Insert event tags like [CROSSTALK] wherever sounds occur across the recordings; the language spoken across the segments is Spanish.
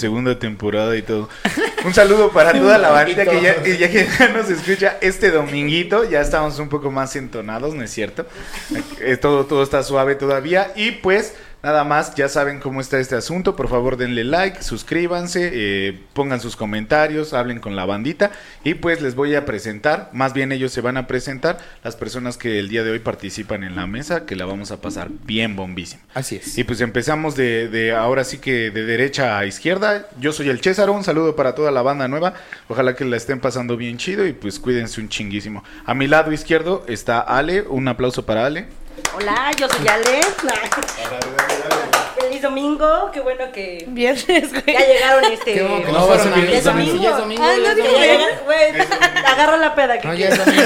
segunda temporada y todo. [LAUGHS] Un saludo para toda la bandita que ya, que ya, que [LAUGHS] ya nos escucha este dominguito. Ya estamos un poco más entonados, ¿no es cierto? [LAUGHS] Eh, todo, todo está suave todavía. Y pues Nada más, ya saben cómo está este asunto. Por favor, denle like, suscríbanse, eh, pongan sus comentarios, hablen con la bandita. Y pues les voy a presentar, más bien ellos se van a presentar, las personas que el día de hoy participan en la mesa, que la vamos a pasar bien bombísimo. Así es. Y pues empezamos de, de ahora sí que de derecha a izquierda. Yo soy el César, un saludo para toda la banda nueva. Ojalá que la estén pasando bien chido y pues cuídense un chinguísimo. A mi lado izquierdo está Ale, un aplauso para Ale. Hola, yo soy Ale. [LAUGHS] Feliz domingo, qué bueno que Viernes, güey. ya llegaron [LAUGHS] este. Qué bueno que no, va a ser viernes, domingo, ya es domingo, Ah, no güey. Agarra la peda que No, ya es domingo.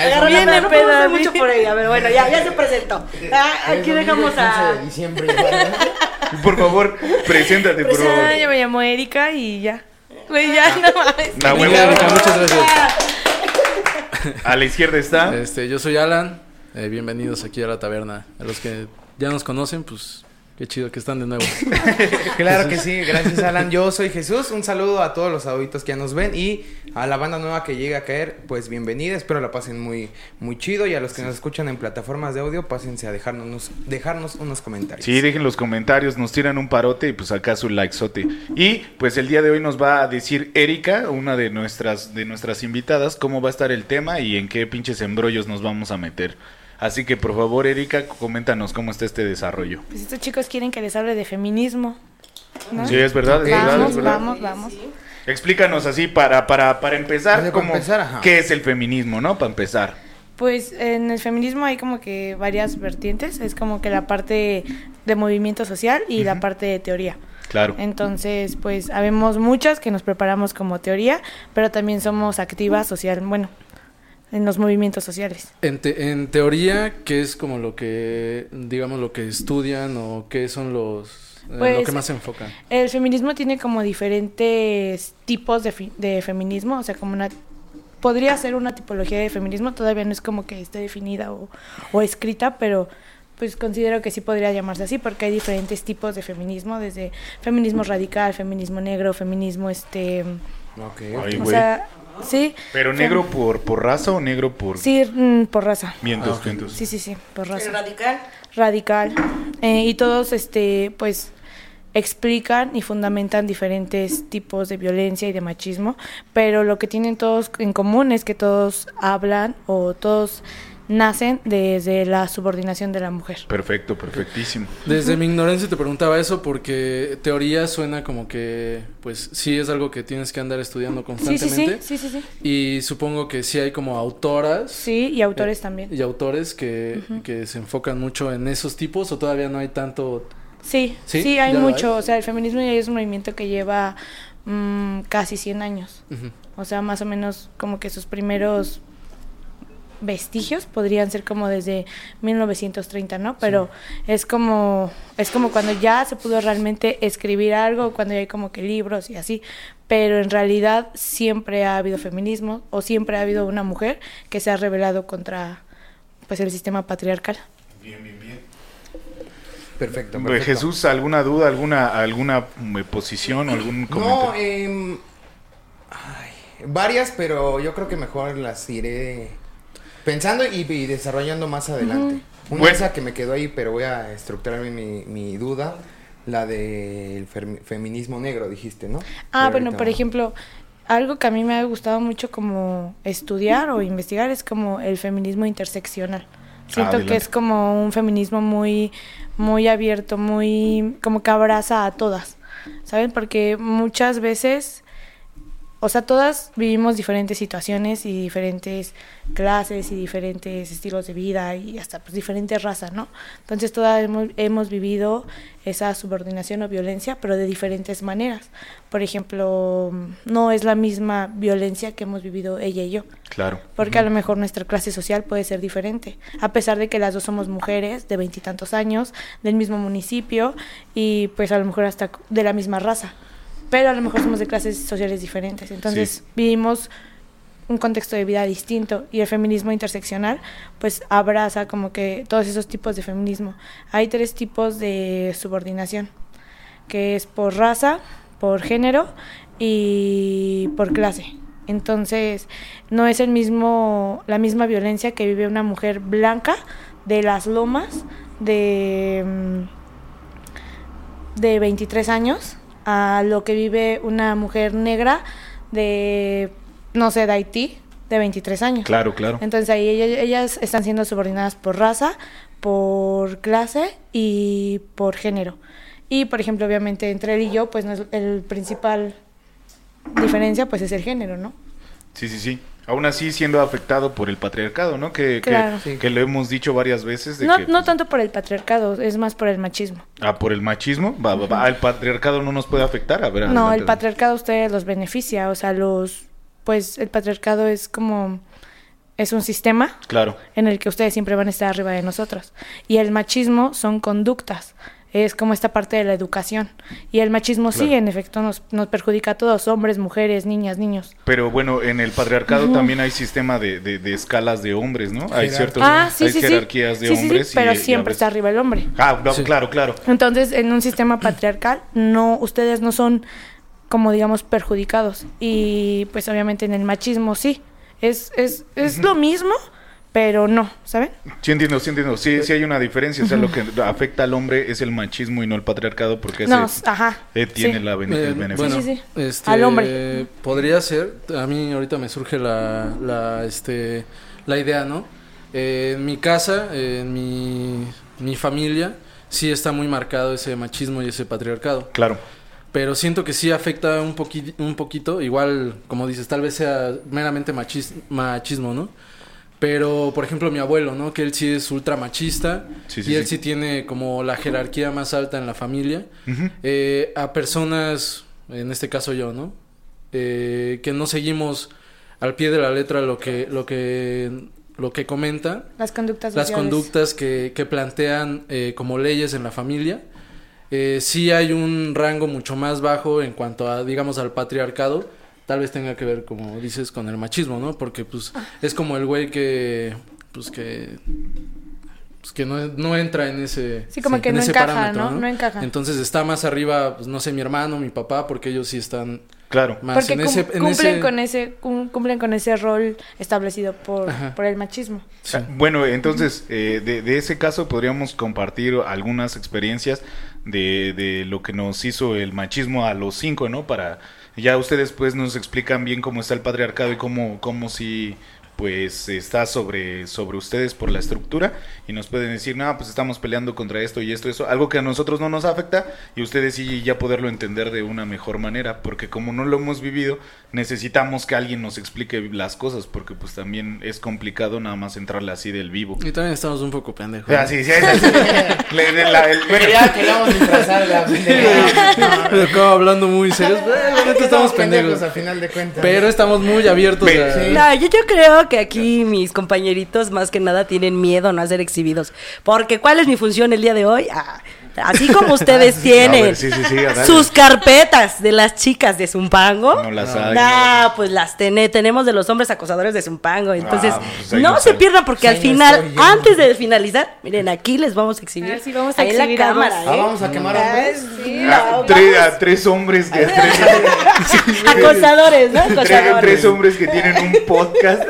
Agarra la peda, no [LAUGHS] mucho por ella, pero bueno, ya, ya se presentó. Ah, aquí dejamos a. de diciembre. Por favor, preséntate, por favor. Ah, yo me llamo Erika y ya. Güey, ya no mames. La huevo. Muchas gracias. A la izquierda está. Este, yo soy Alan. Eh, bienvenidos aquí a la taberna. A los que ya nos conocen, pues qué chido que están de nuevo. [LAUGHS] Claro que sí, gracias Alan. Yo soy Jesús. Un saludo a todos los adultos que ya nos ven y a la banda nueva que llega a caer, pues bienvenida. Espero la pasen muy, muy chido y a los que nos escuchan en plataformas de audio, pásense a dejarnos, unos- dejarnos unos comentarios. Sí, dejen los comentarios, nos tiran un parote y pues acá su likezote. Y pues el día de hoy nos va a decir Erika, una de nuestras, de nuestras invitadas, cómo va a estar el tema y en qué pinches embrollos nos vamos a meter. Así que por favor, Erika, coméntanos cómo está este desarrollo. Pues estos chicos quieren que les hable de feminismo. ¿no? Sí, es verdad, es verdad, es Vamos, verdad. vamos, vamos. Explícanos así para, para, para empezar, Vale, para cómo- empezar, ajá. qué es el feminismo, ¿no? Para empezar. Pues en el feminismo hay como que varias vertientes. Es como que la parte de movimiento social y la parte de teoría. Claro. Entonces, pues habemos muchas que nos preparamos como teoría, pero también somos activas social, bueno, en los movimientos sociales. En, te- en teoría, ¿qué es como lo que, digamos, lo que estudian o qué son los, eh, lo Pues, que más se enfocan? El feminismo tiene como diferentes tipos de, fi- de feminismo, o sea, como una... Podría ser una tipología de feminismo, todavía no es como que esté definida o, o escrita, pero pues considero que sí podría llamarse así porque hay diferentes tipos de feminismo, desde feminismo radical, feminismo negro, feminismo este... Ok, Ay, o sea, sí. ¿Pero negro por, por raza o negro por Sí, mm, por raza. vientos? Ah, ok. vientos? Sí, sí, sí, por raza. radical. radical eh, y todos este pues explican y fundamentan diferentes tipos de violencia y de machismo pero lo que tienen todos en común es que todos hablan o todos nacen desde la subordinación de la mujer Perfecto, perfectísimo. Desde mi ignorancia te preguntaba eso porque teoría suena como que, pues sí es algo que tienes que andar estudiando sí sí sí constantemente. sí sí sí Y supongo que sí hay como autoras sí y autores también y autores que, que se enfocan mucho en esos tipos o todavía no hay tanto... sí ¿Sí? sí, hay mucho o sea el feminismo ya es un movimiento que lleva mm, casi 100 años. O sea, más o menos como que sus primeros vestigios podrían ser como desde 1930, ¿no? Pero es como es como cuando ya se pudo realmente escribir algo, cuando ya hay como que libros y así, pero en realidad siempre ha habido feminismo o siempre ha habido una mujer que se ha rebelado contra pues el sistema patriarcal. Bien, bien, bien. perfecto. Perfecto. Jesús, ¿alguna duda, alguna, alguna mm, posición o algún No, comentario? em, ay, varias, pero yo creo que mejor las iré pensando y, y desarrollando más adelante. Una Bueno. esa que me quedó ahí, pero voy a estructurar mi, mi duda, la del fer- feminismo negro, dijiste, ¿no? Ah, Pero bueno, por ejemplo, algo que a mí me ha gustado mucho como estudiar o investigar es como el feminismo interseccional. Siento que es como un feminismo muy, muy abierto, muy como que abraza a todas, ¿saben? Porque muchas veces, o sea, todas vivimos diferentes situaciones y diferentes clases y diferentes estilos de vida y hasta pues diferentes razas, ¿no? Entonces todas hemos, hemos vivido esa subordinación o violencia, pero de diferentes maneras. Por ejemplo, no es la misma violencia que hemos vivido ella y yo, Claro. porque a lo mejor nuestra clase social puede ser diferente, a pesar de que las dos somos mujeres de veintitantos años, del mismo municipio y pues a lo mejor hasta de la misma raza, pero a lo mejor somos de clases sociales diferentes. Entonces Sí. vivimos un contexto de vida distinto y el feminismo interseccional pues abraza como que todos esos tipos de feminismo. Hay tres tipos de subordinación, que es por raza, por género y por clase. Entonces, no es el mismo la misma violencia que vive una mujer blanca de las lomas de mm, de 23 años a lo que vive una mujer negra de, no sé, de Haití, de 23 años. Claro, claro. Entonces ahí ellas, ellas están siendo subordinadas por raza, por clase y por género. Y, por ejemplo, obviamente entre él y yo, pues el principal diferencia pues es el género, ¿no? Sí, sí, sí. Aún así siendo afectado por el patriarcado, ¿no? Que, que- Claro. que, Sí. lo hemos dicho varias veces. De No, que, no pues, tanto por el patriarcado, es más por el machismo. Ah, por el machismo. Va, va, va. ¿El patriarcado no nos puede afectar? A ver, No, adelante. el patriarcado a ustedes los beneficia, o sea, los, pues el patriarcado es como, es un sistema Claro. en el que ustedes siempre van a estar arriba de nosotros. Y el machismo son conductas, es como esta parte de la educación. Y el machismo sí, en efecto, nos, nos perjudica a todos, hombres, mujeres, niñas, niños. Pero bueno, en el patriarcado también hay sistema de, de, de escalas de hombres, ¿no? Hay ciertos ah, sí, sí, sí. jerarquías de Sí, sí, sí, hombres. pero y siempre está arriba el hombre. Ah, no, Sí. claro, claro. Entonces, en un sistema patriarcal, no, ustedes no son, como digamos, perjudicados. Y pues obviamente en el machismo sí. Es, es, es lo mismo, pero no, ¿saben? Sí entiendo, sí entiendo. Sí, sí hay una diferencia. O sea, lo que afecta al hombre es el machismo y no el patriarcado porque No, ese ajá. eh, tiene sí. la bene- Eh, el beneficio. bueno, Sí, sí, sí. este, Al hombre. Podría ser, a mí ahorita me surge la, la, este, la idea, ¿no? Eh, en mi casa, en mi, mi familia, sí está muy marcado ese machismo y ese patriarcado. Claro. Pero siento que sí afecta un, poqui- un poquito, igual, como dices, tal vez sea meramente machis- machismo, ¿no? Pero, por ejemplo, mi abuelo, ¿no? Que él sí es ultra machista Sí, sí, y él sí. sí tiene como la jerarquía más alta en la familia. Eh, a personas, en este caso yo, ¿no? Eh, que no seguimos al pie de la letra lo que, lo que, lo que comenta, Las conductas las sociales. conductas que, que plantean eh, como leyes en la familia. Eh, sí hay un rango mucho más bajo en cuanto a, digamos, al patriarcado. Tal vez tenga que ver, como dices, con el machismo, ¿no? Porque, pues, Ah. es como el güey que, pues, que, pues, que no, no entra en ese, Sí, como que en no ese encaja, parámetro, ¿no? No encaja. Entonces está más arriba, pues, no sé, mi hermano, mi papá, porque ellos sí están Claro. más Porque en cum- ese, en cumplen, ese- con ese, cum- cumplen con ese rol establecido por, por el machismo. Sí. Ah, Bueno, entonces, eh, de, de ese caso podríamos compartir algunas experiencias de, de lo que nos hizo el machismo a los cinco, ¿no? Para ya ustedes pues nos explican bien cómo está el patriarcado y cómo, cómo si pues está sobre, sobre ustedes por la estructura y nos pueden decir, no, pues estamos peleando contra esto y esto, eso, algo que a nosotros no nos afecta y ustedes sí ya poderlo entender de una mejor manera, porque como no lo hemos vivido, necesitamos que alguien nos explique las cosas, porque pues también es complicado nada más entrarle así del vivo. Y también estamos un poco pendejos. Ah, sí, sí, es así. [LAUGHS] Le- le- la- el- bueno, Ya queríamos disfrazar la pendejada. Pero acabo hablando muy serios. pero la neta estamos pendejos. a final de cuentas. Pero estamos muy abiertos a... Sí. No, yo, yo creo que aquí mis compañeritos más que nada tienen miedo a no ser exhibidos. Porque ¿cuál es mi función el día de hoy? Ah, así como ustedes A tienen ver, sí, sí, sí, dale. sus carpetas de las chicas de Zumpango. No las hay, Nah, pues las tene- tenemos de los hombres acosadores de Zumpango. Entonces, pues ahí no se pierdan porque al final, antes de finalizar, miren, aquí les vamos a exhibir. A ver si vamos a Ahí la exhibir a cámara, dos. Ah, ¿eh? vamos a quemar Ah, hombres. Ah, tres, a tres hombres que [LAUGHS] tres, [LAUGHS] [LAUGHS] Acosadores, ¿no? tres, Acosadores. tres hombres que tienen un podcast.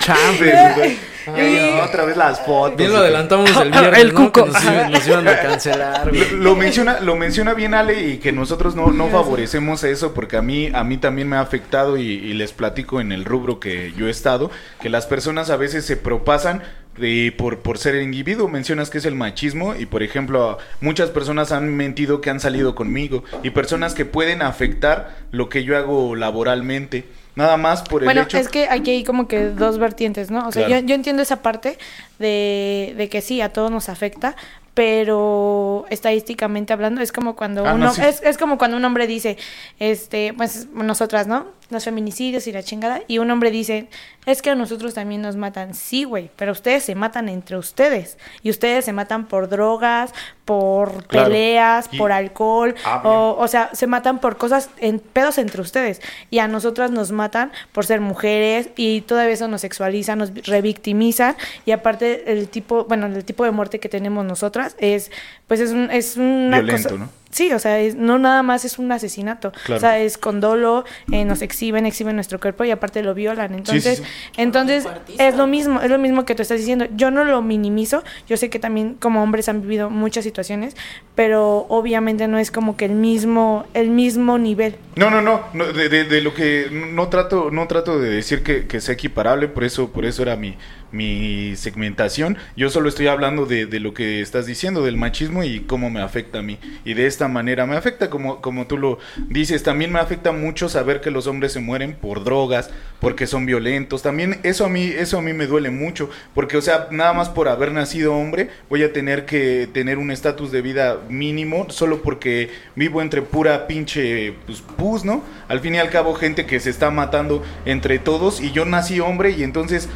Chambres. Ay, otra vez las fotos. Bien lo adelantamos el [LAUGHS] viernes, El ¿no? Que cuco. nos, iban- nos iban a cancelar. Lo, lo menciona, lo menciona bien Ale y que nosotros no, no favorecemos eso porque a mí, a mí también me ha afectado y, y les platico en el rubro que yo he estado, que las personas a veces se propasan de, por, por ser el individuo. Mencionas que es el machismo y por ejemplo muchas personas han mentido que han salido conmigo y personas que pueden afectar lo que yo hago laboralmente. Nada más por el Bueno, hecho... es que aquí hay como que dos vertientes, ¿no? O sea, Claro. yo, yo entiendo esa parte de, de que sí, a todos nos afecta, pero estadísticamente hablando es como cuando Ah, uno no, sí. es, es como cuando un hombre dice, este, pues nosotras, ¿no? Los feminicidios y la chingada, y un hombre dice, es que a nosotros también nos matan. Sí, güey, pero ustedes se matan entre ustedes. Y ustedes se matan por drogas, por Claro. peleas, Y- por alcohol, Ah, o, o sea, se matan por cosas, en pedos entre ustedes. Y a nosotras nos matan por ser mujeres y todavía eso nos sexualiza, nos revictimizan. Y aparte el tipo, bueno, el tipo de muerte que tenemos nosotras es, pues es, un, es una Violento, cosa- ¿no? Sí, o sea, es- no nada más es un asesinato. Claro. O sea, es con dolo, eh, nos exhiben, exhiben nuestro cuerpo y aparte lo violan. Entonces, sí. entonces es lo mismo, es lo mismo que tú estás diciendo. Yo no lo minimizo. Yo sé que también como hombres han vivido muchas situaciones, pero obviamente no es como que el mismo, el mismo nivel. No, no, no, no, de, de- de lo que no trato, no trato de decir que, que sea equiparable, por eso, por eso era mi, mi segmentación. Yo solo estoy hablando de, de lo que estás diciendo, del machismo y cómo me afecta a mí. Y de esta manera me afecta, como, como tú lo dices, también me afecta mucho saber que los hombres se mueren por drogas, porque son violentos. También eso a mí, eso a mí me duele mucho, porque o sea, nada más por haber nacido hombre, voy a tener que tener un estatus de vida mínimo, solo porque vivo entre pura pinche pues, pus, ¿no? Al fin y al cabo, gente que se está matando entre todos, y yo nací hombre, y entonces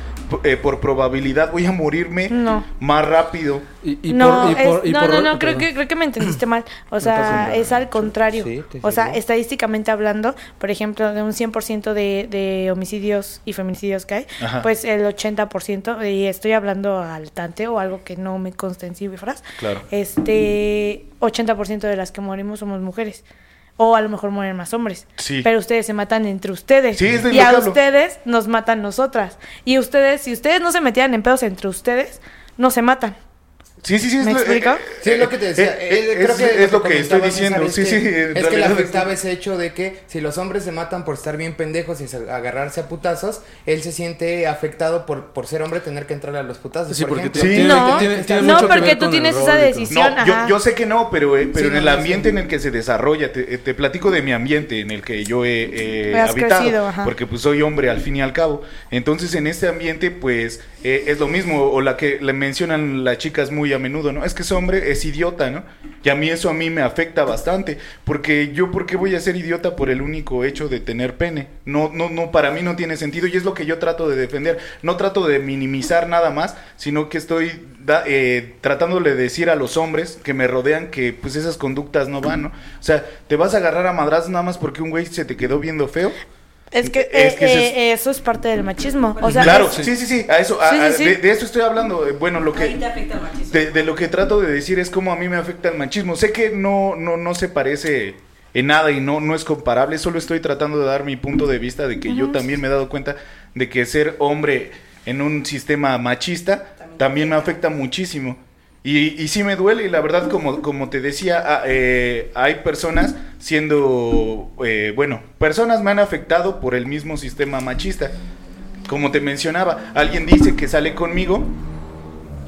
eh, por probabilidad voy a morirme No. más rápido. Y, y no, por, y es- por- y no, por- no, no, creo que, creo que me entendiste mal. O sea, es al contrario. Sí, o sea, estadísticamente hablando, por ejemplo, de un 100% de, de homicidios y feminicidios que hay, Ajá. pues el 80%, y estoy hablando al tanteo o algo que no me consta en cifras, Claro. este 80% de las que morimos somos mujeres. O a lo mejor mueren más hombres. Sí. Pero ustedes se matan entre ustedes. Sí, es de y a hablo. ustedes nos matan nosotras. Y ustedes, si ustedes no se metieran en pedos entre ustedes, no se matan. Sí, sí, sí. ¿Me lo- explico? Sí, es lo que te decía. eh, Eh, eh, creo es, que es lo que estoy diciendo. Sí, es sí. que- Es le afectaba ese hecho de que si los hombres se matan por estar bien pendejos y se- agarrarse a putazos, él se siente afectado por, por ser hombre tener que entrar a los putazos. Sí, por porque tiene-. No, tiene- tiene no, mucho porque tú tienes esa decisión. No, yo, yo sé que no, pero, eh, pero Sí, en el ambiente sí. en el que se desarrolla, te, te platico de mi ambiente en el que yo he eh, habitado, crecido, porque pues soy hombre al fin y al cabo. Entonces en este ambiente pues eh, es lo mismo, o la que le mencionan las chicas muy a menudo, ¿no? Es que ese hombre es idiota, ¿no? Y a mí eso a mí me afecta bastante, porque yo ¿por qué voy a ser idiota por el único hecho de tener pene? No, no, no, para mí no tiene sentido y es lo que yo trato de defender. No trato de minimizar nada más, sino que estoy da- eh, tratándole de decir a los hombres que me rodean que pues esas conductas no van, ¿no? O sea, te vas a agarrar a madrazos nada más porque un güey se te quedó viendo feo. Es que, Es eh, que es- eh, eso es parte del machismo. O sea, claro, es- sí, sí, sí, a eso, a- Sí, sí, a- sí. De, de eso estoy hablando. eh, Bueno, lo Ahí que te afecta el machismo. de, de lo que trato de decir es cómo a mí me afecta el machismo. Sé que no, no, no se parece en nada y no, no es comparable. Solo estoy tratando de dar mi punto de vista de que yo también me he dado cuenta de que ser hombre en un sistema machista también me afecta muchísimo. Y, y sí me duele, y la verdad, como, como te decía, ah, eh, hay personas siendo, eh, bueno, personas me han afectado por el mismo sistema machista. Como te mencionaba, alguien dice que sale conmigo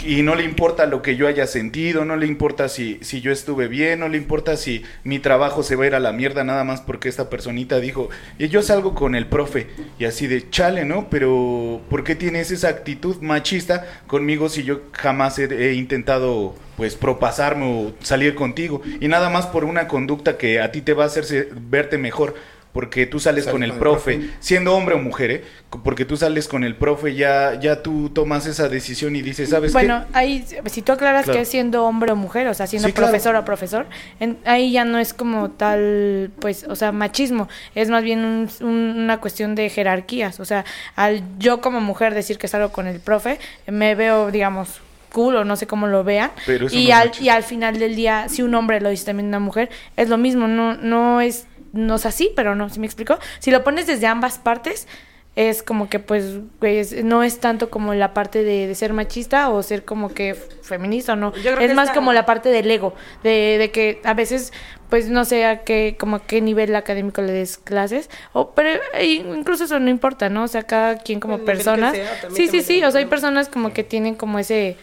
y no le importa lo que yo haya sentido, no le importa si, si yo estuve bien, no le importa si mi trabajo se va a ir a la mierda nada más porque esta personita dijo, y yo salgo con el profe, y así de chale, ¿no? Pero ¿por qué tienes esa actitud machista conmigo si yo jamás he, he intentado pues propasarme o salir contigo? Y nada más por una conducta que a ti te va a hacerse verte mejor. Porque tú sales Sales con el con el profe, profe. siendo hombre o mujer, ¿eh? Porque tú sales con el profe, ya, ya tú tomas esa decisión y dices, ¿sabes qué? Bueno, ahí, si tú aclaras Claro. que es siendo hombre o mujer, o sea, siendo Sí, claro. profesor o profesor, en- ahí ya no es como tal, pues, o sea, machismo, es más bien un- un- una cuestión de jerarquías, o sea, al yo como mujer decir que salgo con el profe, me veo, digamos, cool o no sé cómo lo vean, Pero y, no al, y al final del día, si un hombre lo dice también una mujer, es lo mismo, no, no es, no es así, pero no, ¿sí me explico? Si lo pones desde ambas partes, es como que pues güey, es- no es tanto como la parte de, de ser machista o ser como que feminista o no Yo creo es que más está- como la parte del ego de, de que a veces pues no sé a qué como a qué nivel académico le des clases o pero eh, incluso eso no importa no o sea cada quien como El nivel que persona sea, también sí sí sí o sea hay personas como que tienen como ese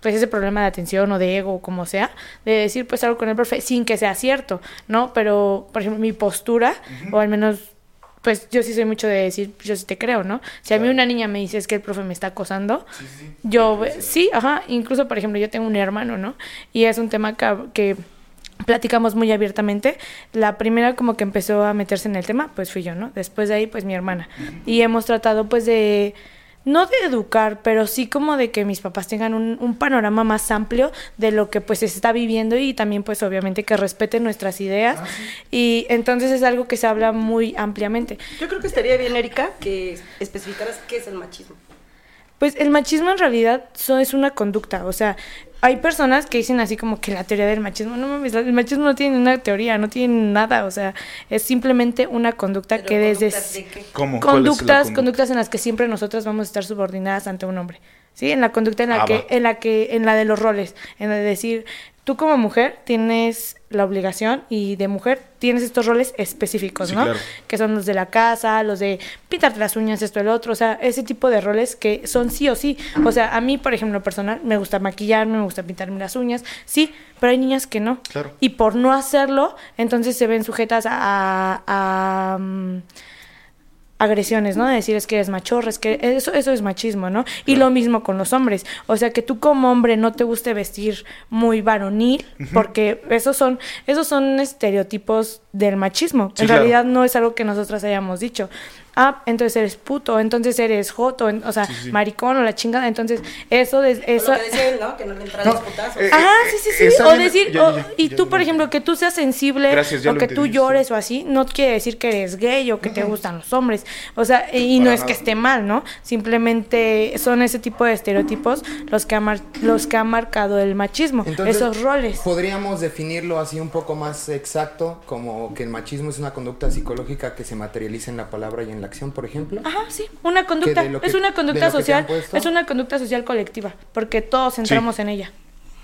pues ese problema de atención o de ego o como sea, de decir pues algo con el profe sin que sea cierto, ¿no? Pero, por ejemplo, mi postura, o al menos, pues yo sí soy mucho de decir, yo sí te creo, ¿no? Si a mí una niña me dice es que el profe me está acosando, yo, sí, ajá, incluso, por ejemplo, yo tengo un hermano, ¿no? Y es un tema que, que platicamos muy abiertamente. La primera como que empezó a meterse en el tema, pues fui yo, ¿no? Después de ahí, pues mi hermana. Y hemos tratado pues de, no de educar, pero sí como de que mis papás tengan un, un panorama más amplio de lo que pues se está viviendo y también pues obviamente que respeten nuestras ideas. Y entonces es algo que se habla muy ampliamente. Yo creo que estaría bien, Erika, que especificaras qué es el machismo. Pues el machismo en realidad so- es una conducta, o sea, hay personas que dicen así como que la teoría del machismo, no mames, el machismo no tiene una teoría, no tiene nada, o sea, es simplemente una conducta Pero que desde conductas de qué? ¿Cómo? ¿Cuál es la conductas, conducta? conductas en las que siempre nosotras vamos a estar subordinadas ante un hombre. ¿Sí? En la conducta en la Ah, que va. en la que en la de los roles, en la de decir, tú como mujer tienes la obligación y de mujer tienes estos roles específicos, Sí, ¿no? claro. Que son los de la casa, los de pintarte las uñas, esto, el otro, o sea, ese tipo de roles que son sí o sí. O sea, a mí, por ejemplo, personal, me gusta maquillarme, me gusta pintarme las uñas, sí, pero hay niñas que no. Claro. Y por no hacerlo, entonces se ven sujetas a, a, mm, agresiones, ¿no? De decir es que eres machorra, es que eso, eso es machismo, ¿no? Y lo mismo con los hombres. O sea, que tú como hombre no te guste vestir muy varonil, porque esos son, esos son estereotipos del machismo. Sí, en claro. realidad no es algo que nosotras hayamos dicho. Ah, entonces eres puto, entonces eres joto, en- o sea, Sí, sí. maricón o la chingada. Entonces, eso, de, eso, Eso... Lo que ¿no? Que no le entran No, los putazos. eh, Ajá, eh, sí, sí, eh, sí. O decir, ya, o- ya, ya, y tú, por ejemplo, que tú seas sensible Gracias, o que tú entendí, sí. llores o así, no quiere decir que eres gay o que te gustan los hombres. O sea, y no Para es que nada. esté mal, ¿no? Simplemente son ese tipo de estereotipos los que ha, mar- los que ha marcado el machismo, Entonces, esos roles. Podríamos definirlo así un poco más exacto, como que el machismo es una conducta psicológica que se materializa en la palabra y en la acción, por ejemplo. Ajá, sí, una conducta, que- es una conducta social, puesto. es una conducta social colectiva, porque todos entramos en ella.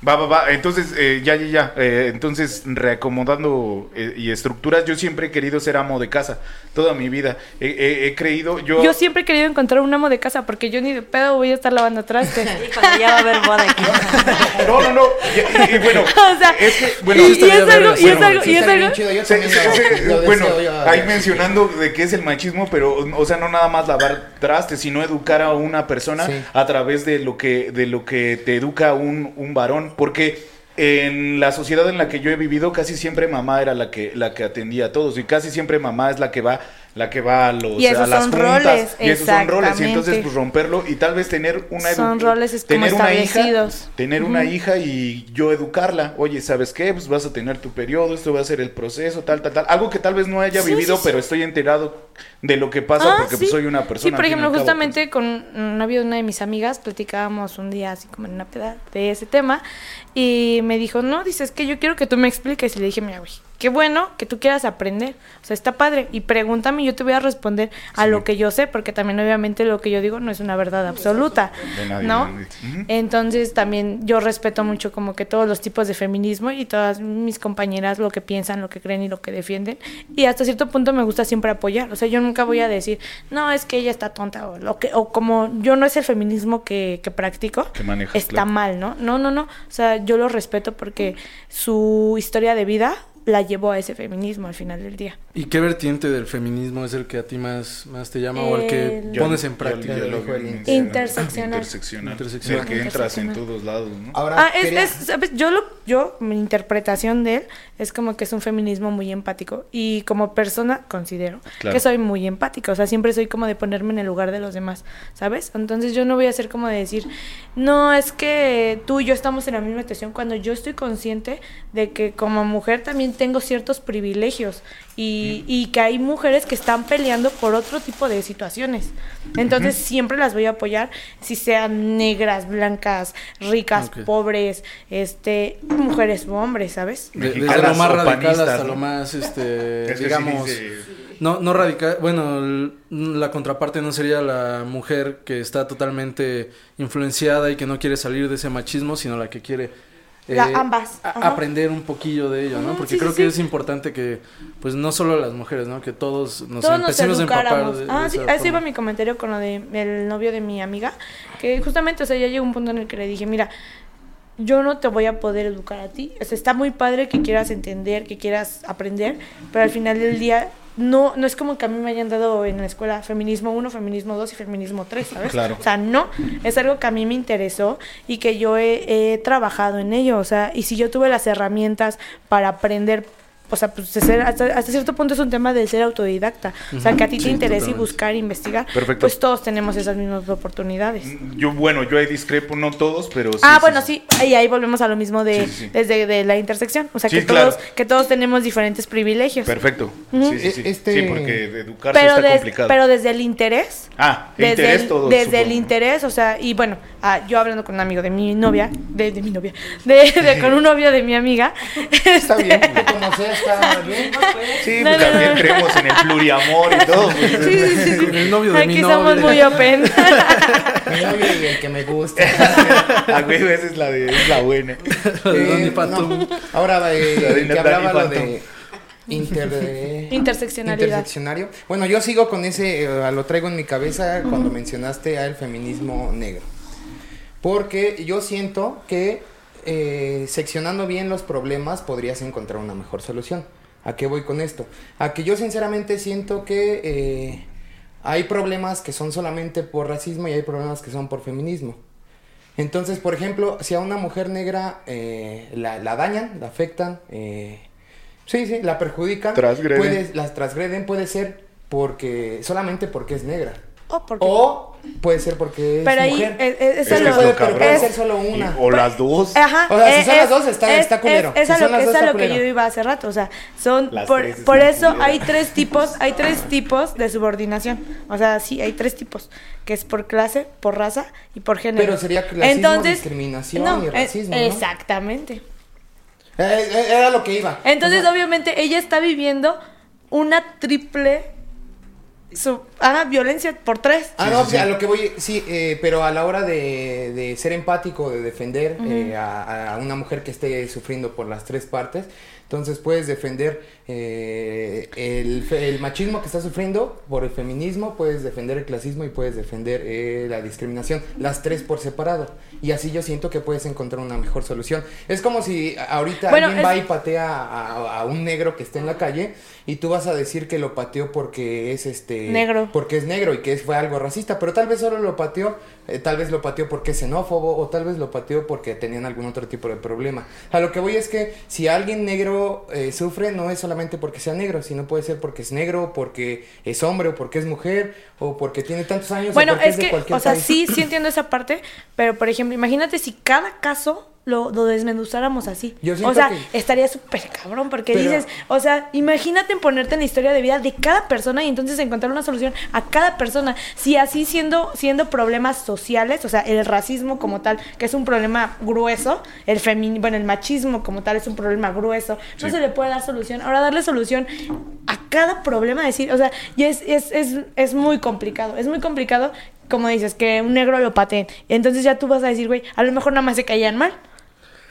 Va, va, va. Entonces, eh, ya, ya, ya. Eh, entonces, reacomodando eh, y estructuras, yo siempre he querido ser amo de casa. Toda mi vida. He, he- he creído, yo... Yo siempre he querido encontrar un amo de casa porque yo ni de pedo voy a estar lavando trastes. [LAUGHS] Híjole, ya va a haber boda aquí. [LAUGHS] No, no, no. Y, y- y bueno, [LAUGHS] O sea, es que, bueno, y- y es algo- y es algo- y es bueno, ahí mencionando de qué es el machismo, pero, o sea, no nada más lavar trastes, sino educar a una persona Sí. a través de lo que, de lo que te educa un, un varón, porque en la sociedad en la que yo he vivido, casi siempre mamá era la que, la que atendía a todos, y casi siempre mamá es la que va la que va a los Y a las juntas roles, y esos son roles y entonces pues romperlo y tal vez tener una Son roles tener una hija tener una hija y yo educarla. Oye sabes qué pues vas a tener tu periodo esto va a ser el proceso tal tal tal. Algo que tal vez no haya Sí, vivido sí, sí. pero estoy enterado de lo que pasa Ah, porque pues, soy una persona Sí, por ejemplo, cabo, justamente con un novio de una de mis amigas platicábamos un día así como en una peda de ese tema y me dijo, no, dices que yo quiero que tú me expliques y le dije, mira, güey, qué bueno que tú quieras aprender, o sea, está padre y pregúntame yo te voy a responder a lo que yo sé porque también obviamente lo que yo digo no es una verdad absoluta, ¿no? Entonces también yo respeto mucho como que todos los tipos de feminismo y todas mis compañeras lo que piensan, lo que creen y lo que defienden. Y hasta cierto punto me gusta siempre apoyar. O sea, yo nunca voy a decir, no, es que ella está tonta o lo que, o como yo no es el feminismo que, que practico, Que manejas, está claro. mal, ¿no? No, no, no. O sea, yo lo respeto porque su historia de vida la llevó a ese feminismo al final del día. ¿Y qué vertiente del feminismo es el que a ti más, más te llama o el que pones en práctica? lo dijo el mencioné. Interseccional. interseccional Interseccional. el que entras en Interseccional. todos lados ¿no? Ahora, Ah, es, ¿sabes? Yo, lo, yo, mi interpretación de él es como que es un feminismo muy empático. Y como persona considero Claro. que soy muy empática. O sea, siempre soy como de ponerme en el lugar de los demás, ¿sabes? Entonces yo no voy a ser como de decir, no, es que tú y yo estamos en la misma situación cuando yo estoy consciente de que como mujer también tengo ciertos privilegios y, y que hay mujeres que están peleando por otro tipo de situaciones. Entonces siempre las voy a apoyar, si sean negras, blancas, ricas, pobres, este, mujeres o hombres, ¿sabes? De- desde lo más radical hasta ¿no? lo más, este, Es que sí digamos, dice- no, no radical, bueno, la contraparte no sería la mujer que está totalmente influenciada y que no quiere salir de ese machismo, sino la que quiere eh, La- ambas, aprender un poquillo de ello, ¿no? Porque sí, creo sí, que sí. es importante que, pues, no solo las mujeres, ¿no? Que todos nos Todos nos empecemos a empapar educáramos. de, de ah, sí, iba mi comentario con lo de el novio de mi amiga, que justamente, o sea, ya llegó un punto en el que le dije, mira, yo no te voy a poder educar a ti. O sea, está muy padre que quieras entender, que quieras aprender, pero al final del día no, no es como que a mí me hayan dado en la escuela feminismo 1, feminismo 2 y feminismo 3, ¿sabes? Claro. O sea, no, es algo que a mí me interesó y que yo he, he trabajado en ello, o sea, y si yo tuve las herramientas para aprender o sea, pues de ser- hasta, hasta cierto punto es un tema de ser autodidacta. O sea, que a ti te interese y buscar, investigar. Perfecto. Pues todos tenemos esas mismas oportunidades. Yo, bueno, yo ahí discrepo, no todos, pero sí. ah, sí, bueno, sí. sí. Y ahí volvemos a lo mismo de Sí, sí, sí. desde de la intersección. O sea, Sí, que, claro. todos, que todos tenemos diferentes privilegios. Perfecto. Ujú. Sí, sí, sí. Este- Sí, porque educarse Pero, está des- complicado. pero desde el interés. ah, el Desde, interés el, todo. desde el interés, o sea, y bueno, ah, yo hablando con un amigo de mi novia, de, de mi novia, de, de- [LAUGHS] con un novio de mi amiga. Está bien. este, Como sea, está bien. Sí, No, pues no, también no. creemos en el pluriamor y todo. pues. Sí, sí, sí, el novio de mi Aquí somos muy open. [LAUGHS] Mi novio y el que me gusta. [LAUGHS] Güey, esa es la, de, es la buena. La de Donny Eh, Ahora, eh, La de que hablaba lo de inter, Interseccionalidad. interseccionario. Bueno, yo sigo con ese, eh, lo traigo en mi cabeza cuando mencionaste al feminismo negro. Porque yo siento que eh, seccionando bien los problemas podrías encontrar una mejor solución. ¿A qué voy con esto? A que yo sinceramente siento que eh, hay problemas que son solamente por racismo y hay problemas que son por feminismo. Entonces, por ejemplo, si a una mujer negra eh, la, la dañan, la afectan, eh, sí, sí, la perjudican, Transgreden. puede- las transgreden, puede ser porque solamente porque es negra. O porque- O puede ser porque es Pero ahí mujer. es, es- Es que lo- es puede, lo pero cabrón. puede es- ser solo una. Y- o las dos. Ajá. O sea, si son eh, las dos, está- está culero. Es, es Si a son lo, es dos, a lo que yo iba hace rato. O sea, son. Las Por, tres es por eso culera. hay tres tipos, hay tres tipos de subordinación. O sea, sí, hay tres tipos. Que es por clase, por raza y por género. Pero sería clasismo, discriminación y eh, racismo. Exactamente. Eh, era lo que iba. Entonces, O sea, obviamente, ella está viviendo una triple. Su, ah, violencia por tres. Ah, Sí, no, sí, o sea, sí. a lo que voy, sí, eh, pero a la hora de, de ser empático, de defender eh, a, a una mujer que esté sufriendo por las tres partes, entonces puedes defender eh, el, machismo que está sufriendo por el feminismo, puedes defender el clasismo y puedes defender eh, la discriminación, las tres por separado. Y así yo siento que puedes encontrar una mejor solución. Es como si ahorita Bueno, alguien es- va y patea a, a un negro que esté en la calle y tú vas a decir que lo pateó porque es este Negro. porque es negro y que fue algo racista, pero tal vez solo lo pateó, eh, tal vez lo pateó porque es xenófobo o tal vez lo pateó porque tenían algún otro tipo de problema. A lo que voy es que si alguien negro sufre no es solamente porque sea negro, sino puede ser porque es negro, porque es hombre o porque es mujer o porque tiene tantos años o Bueno, porque es de que, cualquier o sea, país. sí, sí entiendo esa parte, pero por ejemplo, imagínate si cada caso lo, lo desmenuzáramos así. Yo o sea, que- estaría súper cabrón, porque Pero- dices, o sea, imagínate en ponerte en la historia de vida de cada persona y entonces encontrar una solución a cada persona. Si así siendo, siendo problemas sociales, o sea, el racismo como tal, que es un problema grueso, el femi bueno, el machismo como tal es un problema grueso, no Sí. se le puede dar solución. Ahora darle solución a cada problema, decir, o sea, y es, es, es, es muy complicado, es muy complicado, como dices, que un negro lo pateen. Entonces ya tú vas a decir, güey, a lo mejor nada más se caían mal.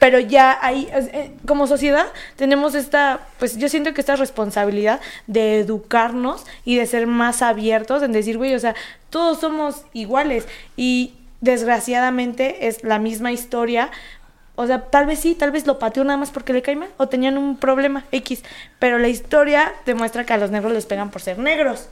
Pero ya ahí, eh, como sociedad, tenemos esta, pues yo siento que esta responsabilidad de educarnos y de ser más abiertos en decir, güey, o sea, todos somos iguales y desgraciadamente es la misma historia. O sea, tal vez sí, tal vez lo pateó nada más porque le cae mal o tenían un problema X. Pero la historia demuestra que a los negros les pegan por ser negros.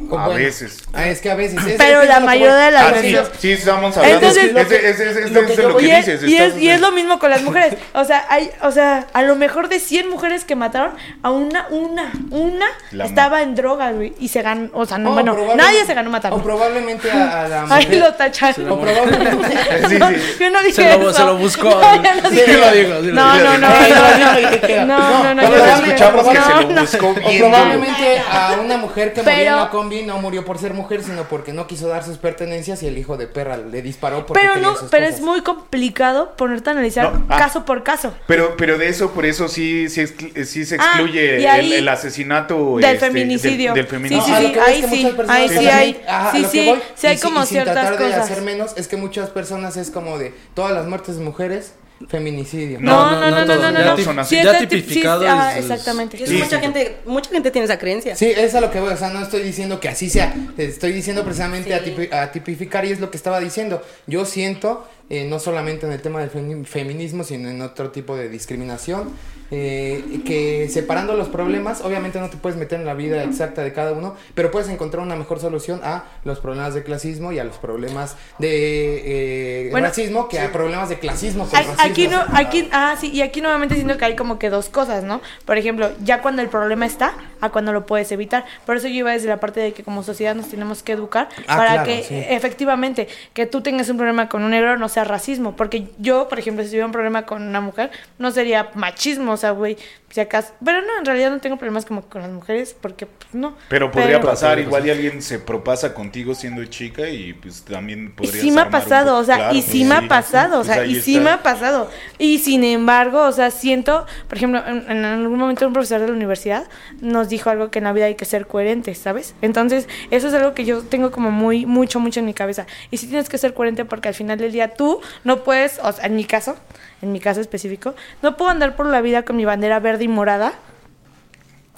A bueno, veces. ah, es que a veces. es- Pero es la lo mayoría de las Ah, veces. sí, estamos hablando. Entonces, es, lo es, que- es, es- es lo que de yo lo que y, es, dices. y, es, estás- y es lo mismo con las mujeres. [LAUGHS] O sea, hay, o sea, a lo mejor de 100 mujeres que mataron, a una, una, una La estaba en drogas, güey. Y se ganó, o sea, no, O bueno, nadie se ganó O probablemente a, a la Ahí mujer. lo tacharon. O probablemente. [LAUGHS] Sí, No, sí. Yo no dije Se lo- eso. se lo buscó. No, no Sí, lo sí lo No, no, no, no, no, no. no, no, No, no, escuchamos que se No, lo no. buscó O probablemente a una mujer que murió en la combi no murió por ser mujer, sino porque no quiso dar sus pertenencias y el hijo de perra le disparó porque Pero no, sus pero cosas. es muy complicado ponerte a analizar No, ah. caso por caso. Pero, pero de eso, por eso sí, sí, sí se Ah, excluye y ahí- el, el asesinato Del este, feminicidio. Del, del Sí, feminicidio. sí, sí, es ahí sí, ahí sí hay- ajá, sí, lo que sí, voy, sí hay y como y sin ciertas tratar de cosas. hacer menos, es que muchas personas es como de todas las muertes de mujeres, feminicidio. No, No, no, no, no, no, todos, no, no. ya. Sí, sí, tipificado es- exactamente. Sí, mucha gente, mucha gente tiene esa creencia. Sí, es a lo que voy, o sea, no estoy diciendo que así sea, estoy diciendo precisamente a, tipi- a tipificar y es lo que estaba diciendo. Yo siento eh, no solamente en el tema del femi- feminismo, sino en otro tipo de discriminación, eh, que separando los problemas, obviamente no te puedes meter en la vida exacta de cada uno, pero puedes encontrar una mejor solución a los problemas de clasismo y a los problemas de eh, Bueno, racismo que a problemas de clasismo. con racismo. Aquí no, aquí, ah, sí, y aquí nuevamente siento que hay como que dos cosas, ¿no? Por ejemplo, ya cuando el problema está, a cuando lo puedes evitar. Por eso yo iba desde la parte de que como sociedad nos tenemos que educar Ah, para claro, que sí. efectivamente que tú tengas un problema con un negro no sea racismo. Porque yo, por ejemplo, si tuviera un problema con una mujer, no sería machismo, o sea, güey, si acaso. Pero no, en realidad no tengo problemas como con las mujeres, porque pues, no. Pero podría pasar, podría igual y alguien se propasa contigo siendo chica y pues también Y podría sí me ha pasado, o sea, y sí me ha pasado, o sea, y sí me ha pasado. Y sin embargo, o sea, siento, por ejemplo, en, en algún momento un profesor de la universidad nos dijo algo que en la vida hay que ser coherentes, ¿sabes? Entonces, eso es algo que yo tengo como muy, mucho, mucho en mi cabeza. Y sí tienes que ser coherente porque al final del día tú no puedes, o sea, en mi caso, en mi caso específico, no puedo andar por la vida con mi bandera verde y morada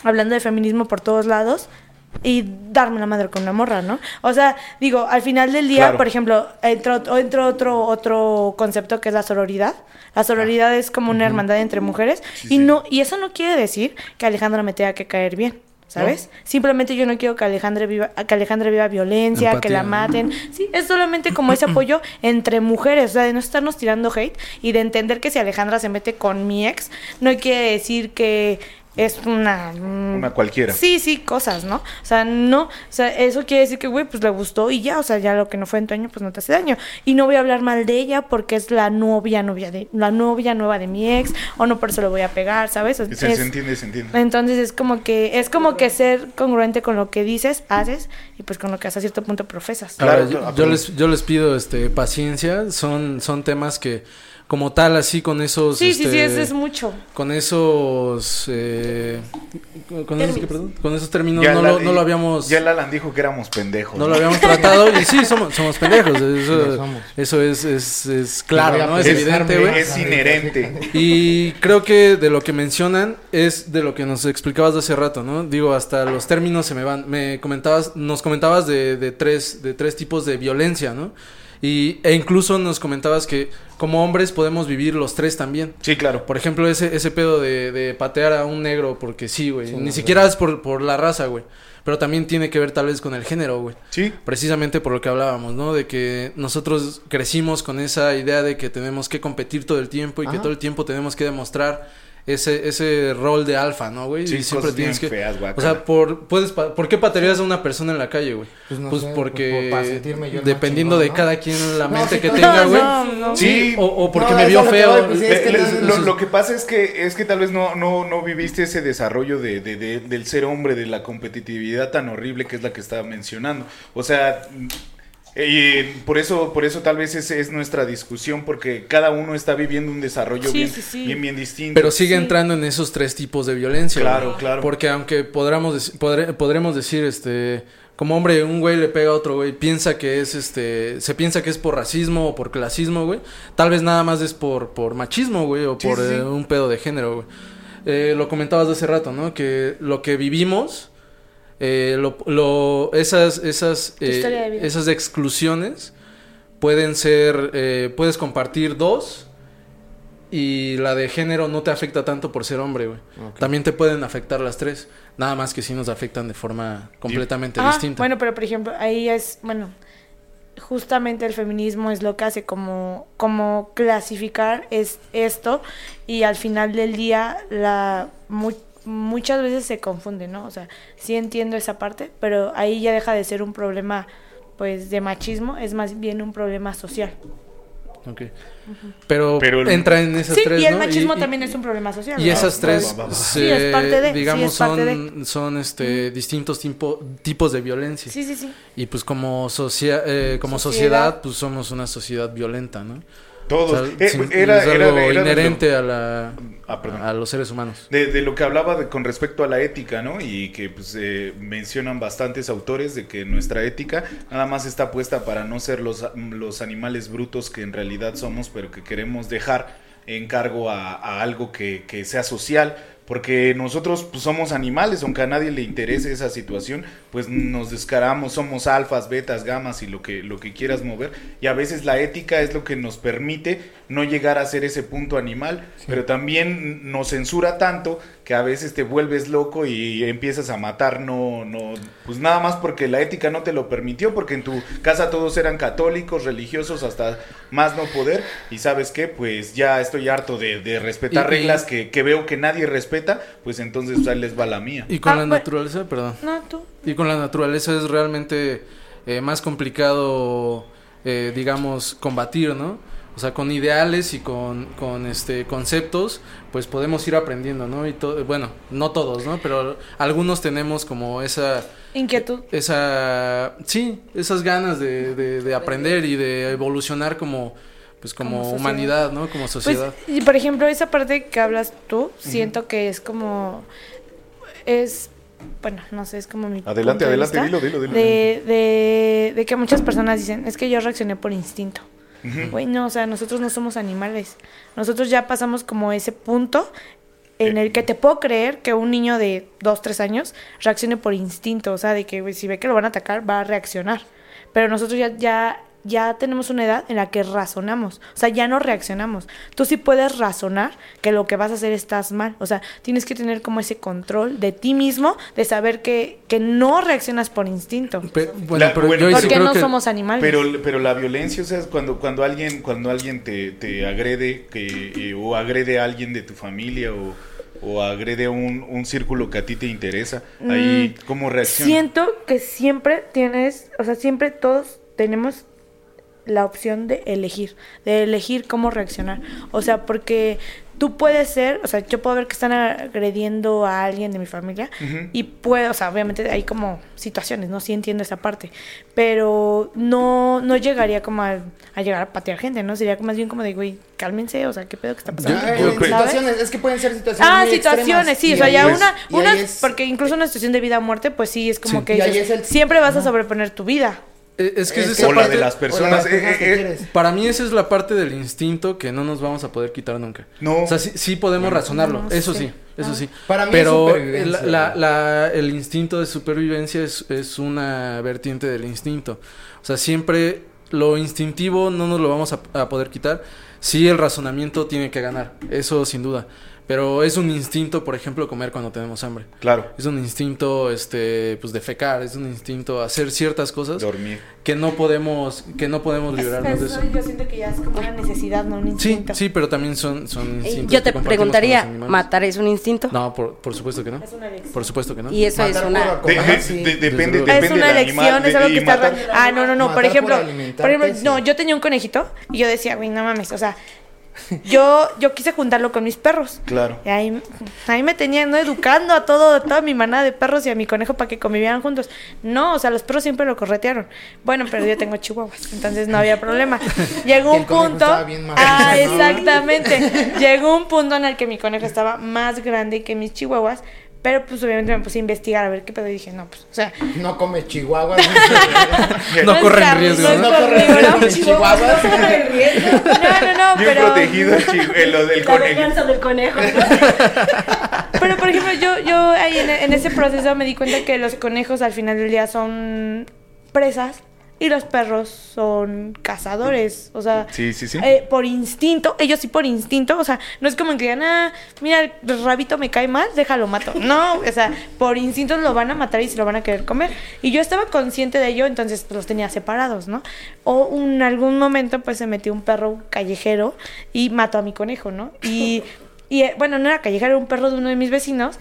hablando de feminismo por todos lados y darme la madre con una morra, ¿no? O sea, digo, al final del día, Claro. por ejemplo, entró, entró otro, otro concepto que es la sororidad. La sororidad es como una hermandad entre mujeres Sí, y sí. no y eso no quiere decir que Alejandra me tenga que caer bien. ¿Sabes? Simplemente yo no quiero que Alejandra viva, que Alejandra viva violencia, que la maten. Sí, es solamente como ese [CLEARS THROAT] apoyo entre mujeres, o sea, de no estarnos tirando hate y de entender que si Alejandra se mete con mi ex, no quiere decir que es una... mm, Una cualquiera. Sí, sí, cosas, ¿no? O sea, no, o sea, eso quiere decir que, güey, pues le gustó y ya, o sea, ya lo que no fue en tu año, pues no te hace daño. Y no voy a hablar mal de ella porque es la novia, novia de, la novia nueva de mi ex, o no por eso le voy a pegar, ¿sabes? Se, Es- se entiende, se entiende. entonces es como que, es como que ser congruente con lo que dices, haces, y pues con lo que hasta cierto punto profesas. Claro, yo, claro. yo les, yo les pido este paciencia, son, son temas que como tal así con esos Sí, sí, sí, este, eso es mucho. con esos eh, con, esos, ¿qué, perdón? Con esos términos no, la- lo, no lo habíamos Ya el Alan dijo que éramos pendejos. no lo habíamos [LAUGHS] tratado y sí somos somos pendejos eso, somos. eso es, es, es claro no es Es- evidente güey Es inherente. y creo que de lo que mencionan es de lo que nos explicabas de hace rato, ¿no? Digo, hasta los términos se me van. Me comentabas, nos comentabas de, de tres, de tres tipos de violencia, ¿no? Y, e incluso nos comentabas que como hombres podemos vivir los tres también. Sí, claro. Por ejemplo, ese, ese pedo de, de patear a un negro porque sí, güey. Sí, Ni no, siquiera es por, por la raza, güey. Pero también tiene que ver tal vez con el género, güey. Sí. Precisamente por lo que hablábamos, ¿no? De que nosotros crecimos con esa idea de que tenemos que competir todo el tiempo y que todo el tiempo tenemos que demostrar ese, ese rol de alfa, ¿no, güey? Sí, y siempre cosas tienes que... feas, o sea, por, puedes pa- ¿por qué patearías a una persona en la calle, güey? Pues no pues sé, porque pues, por- para sentirme yo el más dependiendo chingón, de ¿no? cada quien la mente que tenga, güey. No, no. Sí. O, o porque No, me vio feo. pues, lo que pasa es que es que tal vez no, no, no viviste ese desarrollo de, de- de- del ser hombre, de la competitividad tan horrible que es la que estaba mencionando. O sea, y por eso, por eso tal vez es, es nuestra discusión, porque cada uno está viviendo un desarrollo Sí, bien, sí, sí. bien, bien distinto. Pero sigue Sí. entrando en esos tres tipos de violencia. Claro, claro. Porque aunque podré- podremos decir, este, como hombre, un güey le pega a otro güey, piensa que es, este, se piensa que es por racismo o por clasismo, güey. Tal vez nada más es por, por machismo, güey, o Sí, por eh, un pedo de género, güey. Eh, lo comentabas de hace rato, ¿no? Que lo que vivimos, eh, lo, lo- esas, esas, eh, esas exclusiones pueden ser, eh, puedes compartir dos y la de género no te afecta tanto por ser hombre, güey. También te pueden afectar las tres. Nada más que sí nos afectan de forma completamente Ah, distinta. Bueno, pero por ejemplo, ahí es, bueno, justamente el feminismo es lo que hace como, como clasificar es esto y al final del día la muchas veces se confunde, ¿no? O sea, sí entiendo esa parte, pero ahí ya deja de ser un problema pues de machismo, es más bien un problema social. Ok. Pero, Pero el- entra en esas sí, tres, y el ¿no? machismo también es un problema social. Y ¿no? esas tres, se- Sí, es parte de, sí, digamos, es parte son, son este, distintos tipo- tipos de violencia. Sí, sí, sí. Y pues como, socia- eh, como sociedad. Sociedad. pues somos una sociedad violenta, ¿no? Todos. O sea, Eh, era, era algo era lo- inherente a, la, Ah, a los seres humanos. De, de lo que hablaba de- con respecto a la ética, ¿no? Y que pues, eh, mencionan bastantes autores de que nuestra ética nada más está puesta para no ser los, los animales brutos que en realidad somos, pero que queremos dejar en cargo a, a algo que, que sea social, porque nosotros pues, somos animales, aunque a nadie le interese esa situación, pues nos descaramos, somos alfas, betas, gamas y lo que, lo que quieras mover, y a veces la ética es lo que nos permite no llegar a ser ese punto animal, pero también nos censura tanto que a veces te vuelves loco y empiezas a matar, no, no, pues nada más porque la ética no te lo permitió, porque en tu casa todos eran católicos, religiosos, hasta más no poder, y sabes qué, pues ya estoy harto de, de respetar Y- y- reglas que, que veo que nadie respeta, pues entonces ahí les va la mía. Y con Ah, la bueno. naturaleza, perdón. No, tú. Y con la naturaleza es realmente eh, más complicado, eh, digamos, combatir, ¿no? O sea, con ideales y con, con este conceptos, pues podemos ir aprendiendo, ¿no? Y to- bueno, no todos, ¿no? Pero algunos tenemos como esa Inquietud. esa sí, esas ganas de, de, de aprender y de evolucionar como pues como, humanidad, ¿no? Como Pues, sociedad. y por ejemplo, esa parte que hablas tú, siento que es como. Es. Bueno, no sé, es como mi. Adelante, punto de adelante, vista dilo, dilo, dilo. De, de, de que muchas personas dicen, es que yo reaccioné por instinto. Güey, no, o sea, nosotros no somos animales. Nosotros ya pasamos como ese punto en el que te puedo creer que un niño de 2, 3 años reaccione por instinto. O sea, de que güey, si ve que lo van a atacar, va a reaccionar. Pero nosotros ya, ya, ya tenemos una edad en la que razonamos. O sea, ya no reaccionamos. Tú sí puedes razonar que lo que vas a hacer estás mal. O sea, tienes que tener como ese control de ti mismo, de saber que, que no reaccionas por instinto. Bueno, La- pero bueno, yo ahí sí Porque creo no que somos animales. Pero, pero la violencia, o sea, cuando, cuando alguien, cuando alguien te, te agrede que, eh, o agrede a alguien de tu familia o, o agrede a un, un círculo que a ti te interesa, ahí, ¿cómo reacciona? Siento que siempre tienes, o sea, siempre todos tenemos la opción de elegir, de elegir cómo reaccionar. O sea, porque tú puedes ser, o sea, yo puedo ver que están agrediendo a alguien de mi familia y puedo, o sea, obviamente hay como situaciones, ¿no? Sí entiendo esa parte, pero no, no llegaría como a, a llegar a patear gente, ¿no? Sería más bien como de, güey, cálmense, o sea, ¿qué pedo que está pasando? Yo- en yo- situaciones, es que pueden ser situaciones Ah, muy situaciones, extremas, sí, y o sea, ya es- una, una, es- porque incluso una situación de vida o muerte, pues sí, es como Sí. que Y ahí dices, es el- siempre vas a sobreponer tu vida. Eh, es que es Es esa o la parte de las personas. o las personas eh, que eh, quieres. Para mí esa es la parte del instinto que no nos vamos a poder quitar nunca. No. O sea, sí, sí podemos razonarlo, no eso sé. sí, eso Ah. sí. Para mí Pero es la- la- el instinto de supervivencia es, es una vertiente del instinto. O sea, siempre lo instintivo no nos lo vamos a, a poder quitar. Sí, el razonamiento tiene que ganar, eso sin duda. Pero es un instinto, por ejemplo, comer cuando tenemos hambre. Claro, Es un instinto, este, pues defecar, es un instinto hacer ciertas cosas dormir. que no podemos, que no podemos librarnos de eso. yo siento que ya es como una necesidad, no un Sí, instinto. sí, pero también son, son instintos Yo te que preguntaría. ¿matar es un instinto? No, por, por supuesto que no. Es una elección. Por supuesto que no. Y eso es una... De- de- sí. de- depende, depende es una elección, animal, es algo que está Ah, no, no, no. Por ejemplo, por por ejemplo, sí. no, yo tenía un conejito y yo decía, güey, no mames, o sea, yo, yo quise juntarlo con mis perros. Claro. Y ahí, ahí me tenían ¿no? educando a todo, a toda mi manada de perros y a mi conejo para que convivieran juntos. No, o sea, los perros siempre lo corretearon. Bueno, pero yo tengo chihuahuas, entonces no había problema. Llegó un punto. Ah, exactamente. Llegó un punto en el que mi conejo estaba más grande que mis chihuahuas. Pero pues obviamente me puse a investigar a ver qué pedo y dije, no, pues, o sea, No come chihuahuas. [LAUGHS] No [LAUGHS] es corren riesgo, no ¿no? No corren riesgo mis chihuahuas. [LAUGHS] No, no, no, Bien pero. protegido el, el- La conejo. del conejo. Pero por ejemplo, yo, yo ahí en, en ese proceso me di cuenta que los conejos al final del día son presas y los perros son cazadores. O sea, Sí, sí, sí. eh, por instinto, ellos sí por instinto. O sea, no es como que digan, ah, mira, el rabito me cae mal, déjalo mato. No, o sea, por instinto lo van a matar y se lo van a querer comer. Y yo estaba consciente de ello, entonces los tenía separados, ¿no? O en algún momento, pues se metió un perro callejero y mató a mi conejo, ¿no? Y. Y eh, bueno, no era callejero, era un perro de uno de mis vecinos.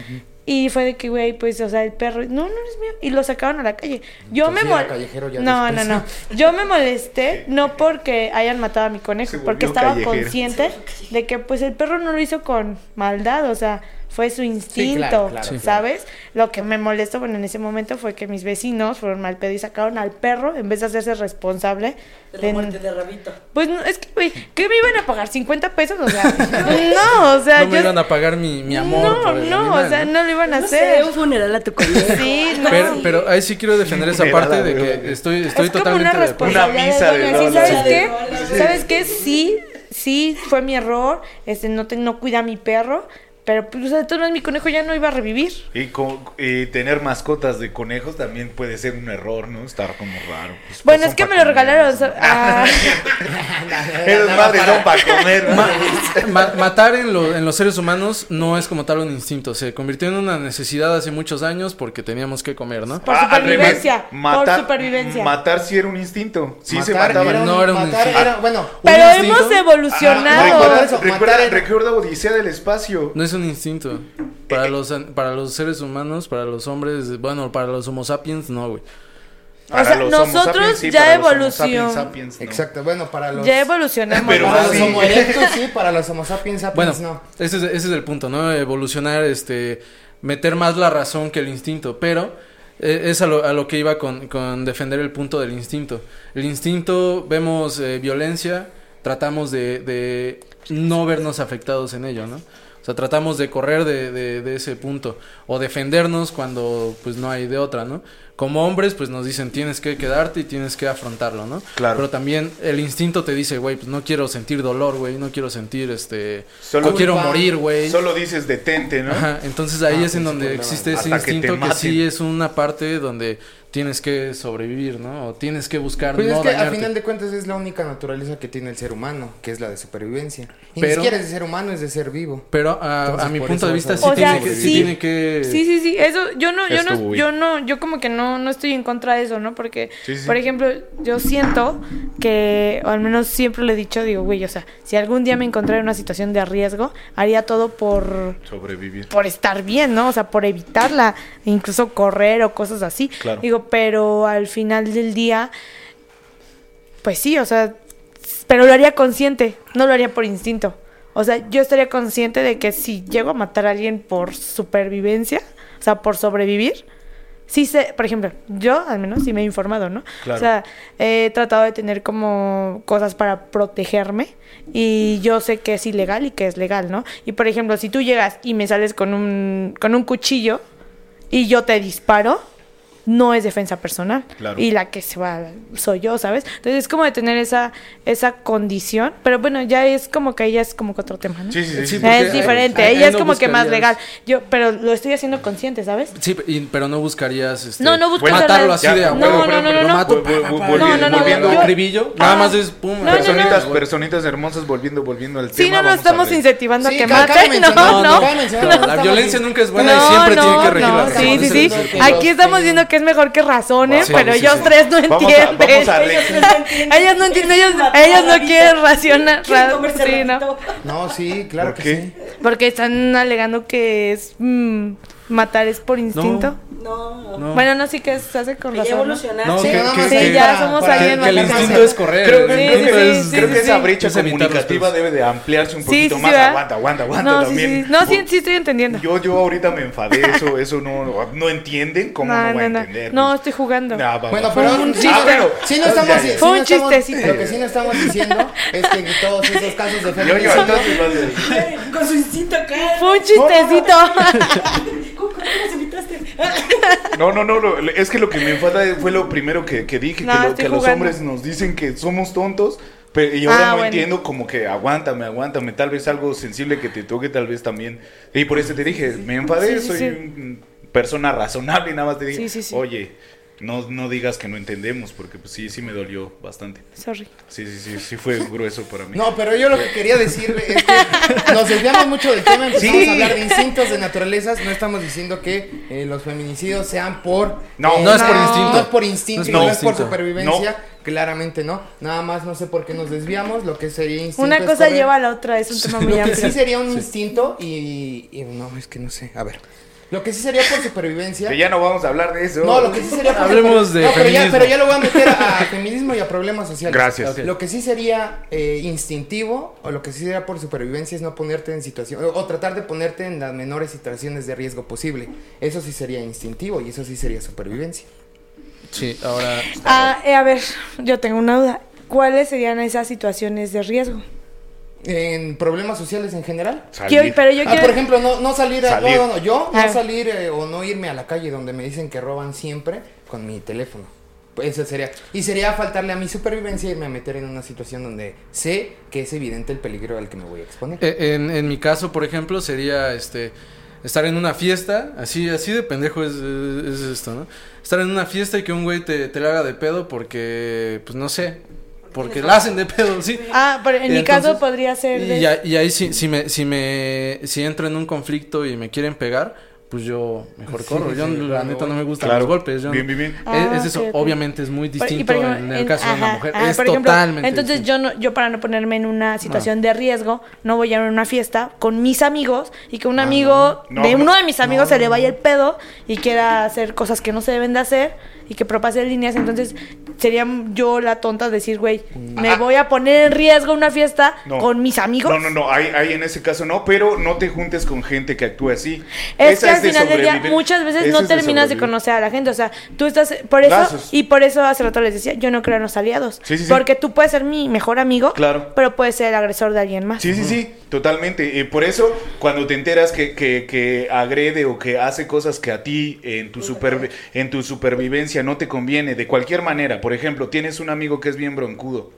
Y fue de que, güey, pues, o sea, el perro, no, no es mío. Y lo sacaron a la calle. Yo Entonces, me era mol- callejero ya No, después. no, no. Yo me molesté, no porque hayan matado a mi conejo, porque estaba callejero. consciente de que, pues, el perro no lo hizo con maldad, o sea, fue su instinto, claro, claro, Sí. ¿sabes? Lo que me molestó, bueno, en ese momento fue que mis vecinos fueron mal pedo y sacaron al perro en vez de hacerse responsable De la muerte de Rabito. Pues no, es que, güey, ¿qué me iban a pagar? ¿50 pesos? O sea, [LAUGHS] no, o sea, No me yo... iban a pagar mi, mi amor no, por el no, animal, o sea, ¿no? no lo iban a No hacer. sé, un funeral a tu conejo. Sí, no. Pero, pero ahí sí quiero defender esa parte de güey. que estoy, estoy es como totalmente una de acuerdo. Una responsabilidad misa de de ¿sí. ¿Sabes qué? Sí. ¿Sabes qué? Sí, sí, fue mi error. Este, no, te, no cuida a mi perro. Pero pues de todas maneras mi conejo ya no iba a revivir. Y, tener mascotas de conejos también puede ser un error, ¿no? Estar como raro. Pues, Bueno, pues, es que me lo regalaron. ah, Esas madres son para comer. ¿no? Ma- matar en, lo- en los seres humanos no es como tal un instinto, se convirtió en una necesidad hace muchos años porque teníamos que comer, ¿no? Por Ah, supervivencia, revés, por matar, supervivencia. Matar sí era un instinto. Sí se Matar mataba. era un- No era un matar instinto. era- bueno, pero un hemos evolucionado. recuerda, recuerda- matar recuerda Odisea del Espacio. No es un instinto. Para los, an- para los seres humanos, para los hombres, bueno, para los homo sapiens, no, güey. Para sea, los Homo nosotros sapiens, sí, ya los no. exacto, bueno, para los Ya evolucionamos. Pero para sí. los Homo erectus sí, para los Homo sapiens Bueno, sapiens no. ese es, ese es el punto, ¿no? Evolucionar, este, meter más la razón que el instinto, pero eh, es a lo, a lo que iba con, con defender el punto del instinto. El instinto, vemos eh, violencia, tratamos de, de no vernos afectados en ello, ¿no? Sea, tratamos de correr de, de, de ese punto o defendernos cuando pues no hay de otra, ¿no? Como hombres pues nos dicen tienes que quedarte y tienes que afrontarlo, ¿no? Claro. Pero también el instinto te dice, güey, pues no quiero sentir dolor, güey, no quiero sentir este Solo- no quiero morir, güey. Solo dices detente, ¿no? Ajá, entonces ahí Ah, es en sí, donde existe ese que instinto que, sí es una parte donde tienes que sobrevivir, ¿no? O tienes que buscar Pues no es que al dañarte. final de cuentas es la única naturaleza que tiene el ser humano, que es la de supervivencia. Y ni Pero- siquiera es de ser humano, es de ser vivo. Pero a, Entonces, a mi punto de vista sí a- O tiene, sea, que, sí sí. tiene que Sí, sí, sí, eso yo no, yo no, yo no, yo como que no, no estoy en contra de eso, ¿no? Porque, Sí, sí. por ejemplo, yo siento que, o al menos siempre le he dicho, digo, güey, o sea, si algún día me encontrara en una situación de riesgo, haría todo por, Sobrevivir. por estar bien, ¿no? O sea, por evitarla, incluso correr o cosas así. Claro. Digo, pero al final del día, pues sí, o sea, pero lo haría consciente, no lo haría por instinto. O sea, yo estaría consciente de que si llego a matar a alguien por supervivencia, o sea, por sobrevivir, sí sé, por ejemplo, yo al menos sí me he informado, ¿no? Claro. O sea, he tratado de tener como cosas para protegerme y yo sé que es ilegal y que es legal, ¿no? Y por ejemplo, si tú llegas y me sales con un, con un cuchillo y yo te disparo, no es defensa personal. Claro. Y la que se va soy yo, ¿sabes? Entonces es como de tener esa, esa condición, pero bueno, ya es como que ella es como que otro tema, ¿no? Sí, sí, sí. Sí, sí. es diferente, ella es no como que más buscarías- legal. Yo, pero lo estoy haciendo consciente, ¿sabes? Sí, pero no buscarías este, No, no hacerla- matarlo así Ya, de a no, no, pero no, lo no. volviendo- No, no, no, volviendo- yo- acribillo, nada Ah. más es pum, personitas, no. personitas hermosas, volviendo, volviendo al Sí, tema. no, no a estamos incentivando Sí, a que maten, no, no. la violencia nunca es buena y siempre tiene que regir la razón. Sí, sí, sí. Aquí estamos viendo que es mejor que razones, Sí, pero sí, ellos sí. tres no Vamos a- entienden. vamos a Ellos no entienden. ellos no entienden, ellos, no quieren racionar. Quieren ¿no? No, sí, claro ¿Por que qué? sí. Porque están alegando que es mm, matar es por instinto. No, No. Bueno, no, sí que se hace con razón. ¿no? evolucionaste. No, Sí, que- que- más Sí, ahí ya para- somos para- alguien que el instinto es correr. Creo, el creo Sí, que, que esa brecha comunicativa debe de ampliarse un poquito sí, más. ¿verdad? Aguanta, aguanta, aguanta No, sí, también. sí. No, sí, sí estoy entendiendo. Yo, yo ahorita me enfadé, eso, eso no, no entienden, ¿cómo no, No, voy a no, no. entender? No, estoy jugando. nah, va, Bueno, pero Fue un sí, chiste. no, bueno, sí no ya, estamos, Fue no un chistecito. Lo que sí no estamos diciendo es que todos esos casos de feminicidio Con su instinto acá. Fue un chistecito. ¿Cómo, cómo nos invitaste? No, no, no, lo- es que lo que me enfada fue lo primero que, que dije, No, que, lo- los hombres nos dicen que somos tontos, pero, y ahora Ah, no bueno. entiendo como que aguántame, aguántame, tal vez algo sensible que te toque, tal vez también. Y por eso te dije, me enfadé, Sí, sí, soy sí. un- persona razonable y nada más te dije, oye, no, no digas que no entendemos, porque pues sí, sí me dolió bastante. Sorry. Sí, sí, sí, sí fue grueso para mí. No, pero yo lo que quería decirle es que nos desviamos mucho del tema, empezamos Sí. a hablar de instintos, de naturalezas, no estamos diciendo que eh, los feminicidios sean por... No, eh, no es por instinto. No es por instinto, No es no, por es por supervivencia, claramente no. Nada más no sé por qué nos desviamos, lo que sería instinto Una cosa lleva a la otra, es un tema muy Lo que amplio. sí sería un instinto y, y no, es que no sé, a ver. Lo que sí sería por supervivencia... Que ya no vamos a hablar de eso. No, lo que sí sería por Hablemos de no, pero ya, feminismo. pero ya lo voy a meter a, a feminismo y a problemas sociales. Gracias. Ok. Lo que sí sería eh, instintivo o lo que sí sería por supervivencia es no ponerte en situación o, o tratar de ponerte en las menores situaciones de riesgo posible. Eso sí sería instintivo y eso sí sería supervivencia. Sí, ahora Ah, eh, a ver, yo tengo una duda. ¿Cuáles serían esas situaciones de riesgo? En problemas sociales en general. Salir. Quiero- pero yo Ah, quiero... por ejemplo, no, no salir, a, Salir. no, no, no, yo Ah. no salir eh, o no irme a la calle donde me dicen que roban siempre con mi teléfono. Eso sería. Y sería faltarle a mi supervivencia y irme a meter en una situación donde sé que es evidente el peligro al que me voy a exponer. Eh, En, en mi caso, por ejemplo, sería este estar en una fiesta, así, así de pendejo es, es esto, ¿no? Estar en una fiesta y que un güey te, te la haga de pedo porque, pues no sé, porque la hacen de pedo, sí. Ah, pero en Y mi entonces- caso podría ser. Y, de- y ahí si, si me, si me, si entro en un conflicto y me quieren pegar, pues yo mejor corro. yo sí, la neta no me gustan Claro. los golpes. yo Bien, bien, bien. Es- Ah, es eso, obviamente es muy distinto por ejemplo, en el en- caso de una mujer. ajá, es por ejemplo, totalmente Entonces distinto. yo no, yo para no ponerme en una situación de riesgo, no voy a ir a una fiesta con mis amigos y que un amigo no. de No, uno no. de mis amigos se le vaya el pedo y quiera hacer cosas que no se deben de hacer y que propase líneas. Entonces sería yo la tonta de decir, güey, me Ah. voy a poner en riesgo una fiesta No. con mis amigos. No, no, no, ahí, ahí en ese caso no, pero no te juntes con gente que actúe así. Es Esa que al final del día muchas veces esa no de terminas de conocer a la gente, o sea, tú estás por eso Lazos. y por eso hace rato les decía, yo no creo en los aliados, Sí, sí, sí. porque tú puedes ser mi mejor amigo, Claro. pero puedes ser el agresor de alguien más. Sí, sí, sí, totalmente. Eh, por eso, cuando te enteras que, que, que agrede o que hace cosas que a ti en tu, supervi- en tu supervivencia no te conviene, de cualquier manera, por ejemplo, tienes un amigo que es bien broncudo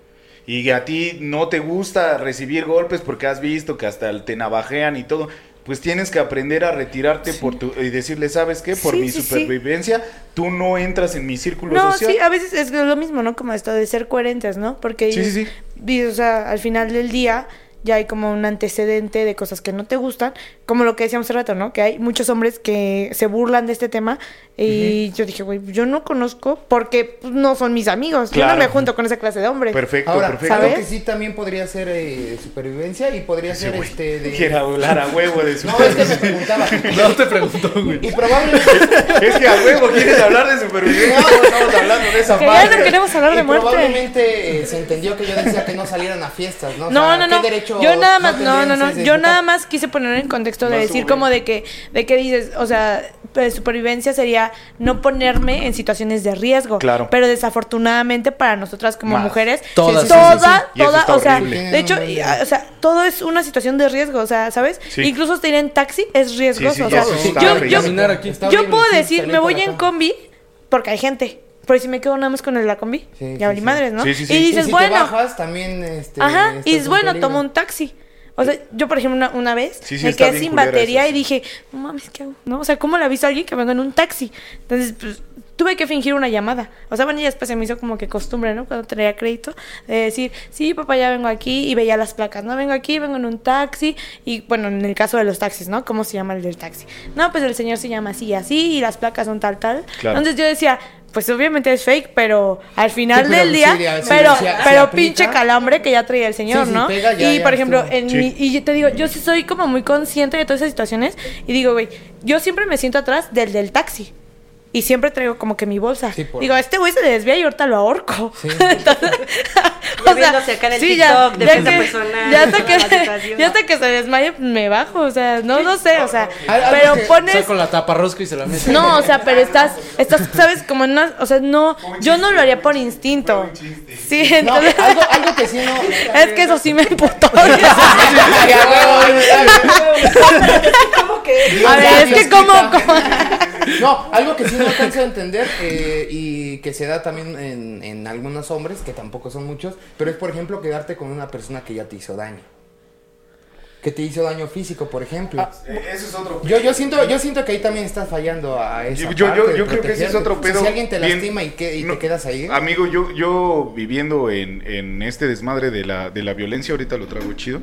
y a ti no te gusta recibir golpes porque has visto que hasta te navajean y todo. Pues tienes que aprender a retirarte por tu, y decirle, ¿sabes qué? Por Sí, mi sí, supervivencia, tú no entras en mi círculo No, social. sí, a veces es lo mismo, ¿no? Como esto de ser coherentes, ¿no? Porque, Sí, sí, sí. y, o sea, al final del día ya hay como un antecedente de cosas que no te gustan, como lo que decíamos hace rato, ¿no? Que hay muchos hombres que se burlan de este tema y yo dije, güey, yo no conozco porque pues, no son mis amigos, yo Claro. no me junto con esa clase de hombres. Perfecto, Ahora, perfecto. ¿Sabes? que sí también podría ser eh, supervivencia y podría ser este de. Quiere hablar a huevo de su No, es que me preguntaba. [LAUGHS] No te pregunto, güey. Y probablemente. Es que a huevo quieres hablar de supervivencia. No, estamos hablando de esa Que ya parte. no queremos hablar de Y muerte. Probablemente eh, se entendió que yo decía que no salieran a fiestas, ¿no? O No, sea, no, ¿qué no. derecho Yo nada más, no, no, no. Yo nada más quise poner en contexto de No decir como de que, de que dices, o sea, pues, supervivencia sería no ponerme en situaciones de riesgo. Claro. Pero desafortunadamente para nosotras como Más. mujeres, Todas, sí, toda, sí, sí, sí. Toda, o sea, horrible. de hecho, día. o sea, todo es una situación de riesgo, o sea, ¿sabes? Sí. Incluso estar en taxi es riesgoso. Sí, sí, o sea, yo, yo, yo puedo sí, decir, me voy en combi porque hay gente. Pero si me quedo nada más con el de la combi, Sí, ya sí, valí sí. madres, ¿no? Sí, sí, sí. Y Y dices, si bueno, te bajas, también, este, Ajá, y dices, en bueno, tomo un taxi. O sea, yo, por ejemplo, una, una vez Sí, sí, me quedé sin batería eso, y dije, no mames, ¿qué hago? ¿No? O sea, ¿cómo le aviso a alguien que vengo en un taxi? Entonces, pues, tuve que fingir una llamada. O sea, bueno, ya después se me hizo como que costumbre, ¿no? Cuando traía crédito, de decir, sí, papá, ya vengo aquí y veía las placas, ¿no? Vengo aquí, vengo en un taxi y, bueno, en el caso de los taxis, ¿no? ¿Cómo se llama el del taxi? No, pues el señor se llama así y así y las placas son tal, tal. Claro. Entonces yo decía... Pues obviamente es fake, pero al final Sí, pero del sí, día, ya, pero, sí, pero pinche calambre que ya traía el señor, ¿no? pega, ya, y ya por ejemplo, en mi, y yo te digo, yo sí soy como muy consciente de todas esas situaciones y digo, güey, yo siempre me siento atrás del del taxi. Y siempre traigo como que mi bolsa. Sí, por- Digo, este güey se desvía y ahorita lo ahorco. Sí. Entonces, Ya viéndose acá en el sí, TikTok, ya, defensa ya que, personal, ya hasta que, ya hasta que se desmaye, pues, me bajo. O sea, no, no sé, o sea, Algo pero que- pones... Saco la tapa rosca y se la meto. No, o sea, pero estás, estás, sabes, como en una, o sea, no, yo no lo haría por instinto. Sí, No, entonces, algo, algo que sí no. es que eso sí me emputó. A ver, es que como, como- No, algo que sí no alcanzo a entender eh, y que se da también en, en algunos hombres, que tampoco son muchos, pero es por ejemplo quedarte con una persona que ya te hizo daño. Que te hizo daño físico, por ejemplo. Ese es otro. Yo, yo siento, yo siento que ahí también estás fallando a esa Yo, yo, parte yo, creo que ese es otro O sea, pedo. Si alguien te bien- lastima y, que, y no, te quedas ahí. Amigo, yo, yo viviendo en, en este desmadre de la, de la violencia, ahorita lo traigo chido.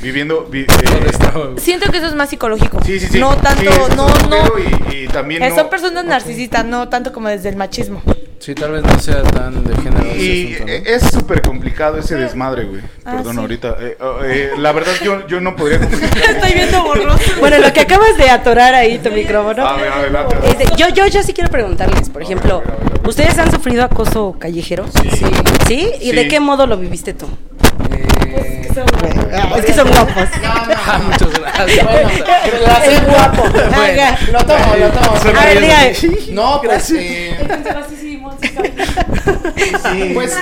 Viviendo. vi- ¿Dónde eh, siento que eso es más psicológico. sí, sí, sí. No Sí, tanto, es no, no. pedo Y, y también. Eh, no- Son personas narcisistas, no tanto como desde el machismo. Sí, tal vez no sea tan de género ese Y asunto, ¿no? eh, es súper complicado ese desmadre, güey. Ah, Perdón, sí. ahorita. eh, eh, la verdad, yo, yo no podría. [LAUGHS] Estoy viendo borroso. [LAUGHS] Bueno, lo que acabas de atorar ahí tu micrófono. A ver, adelante. es de- yo, yo, yo sí quiero preguntarles, por ejemplo, ¿ustedes han sufrido acoso callejero? Sí. ¿Sí? ¿Y de qué modo lo viviste tú? Eh, Ah, es que son [LAUGHS] guapos. Ah, muchas gracias. bueno, la- Es guapo. Bueno, lo tomo, lo tomo. A ver, dígame. No, pues, eh, pues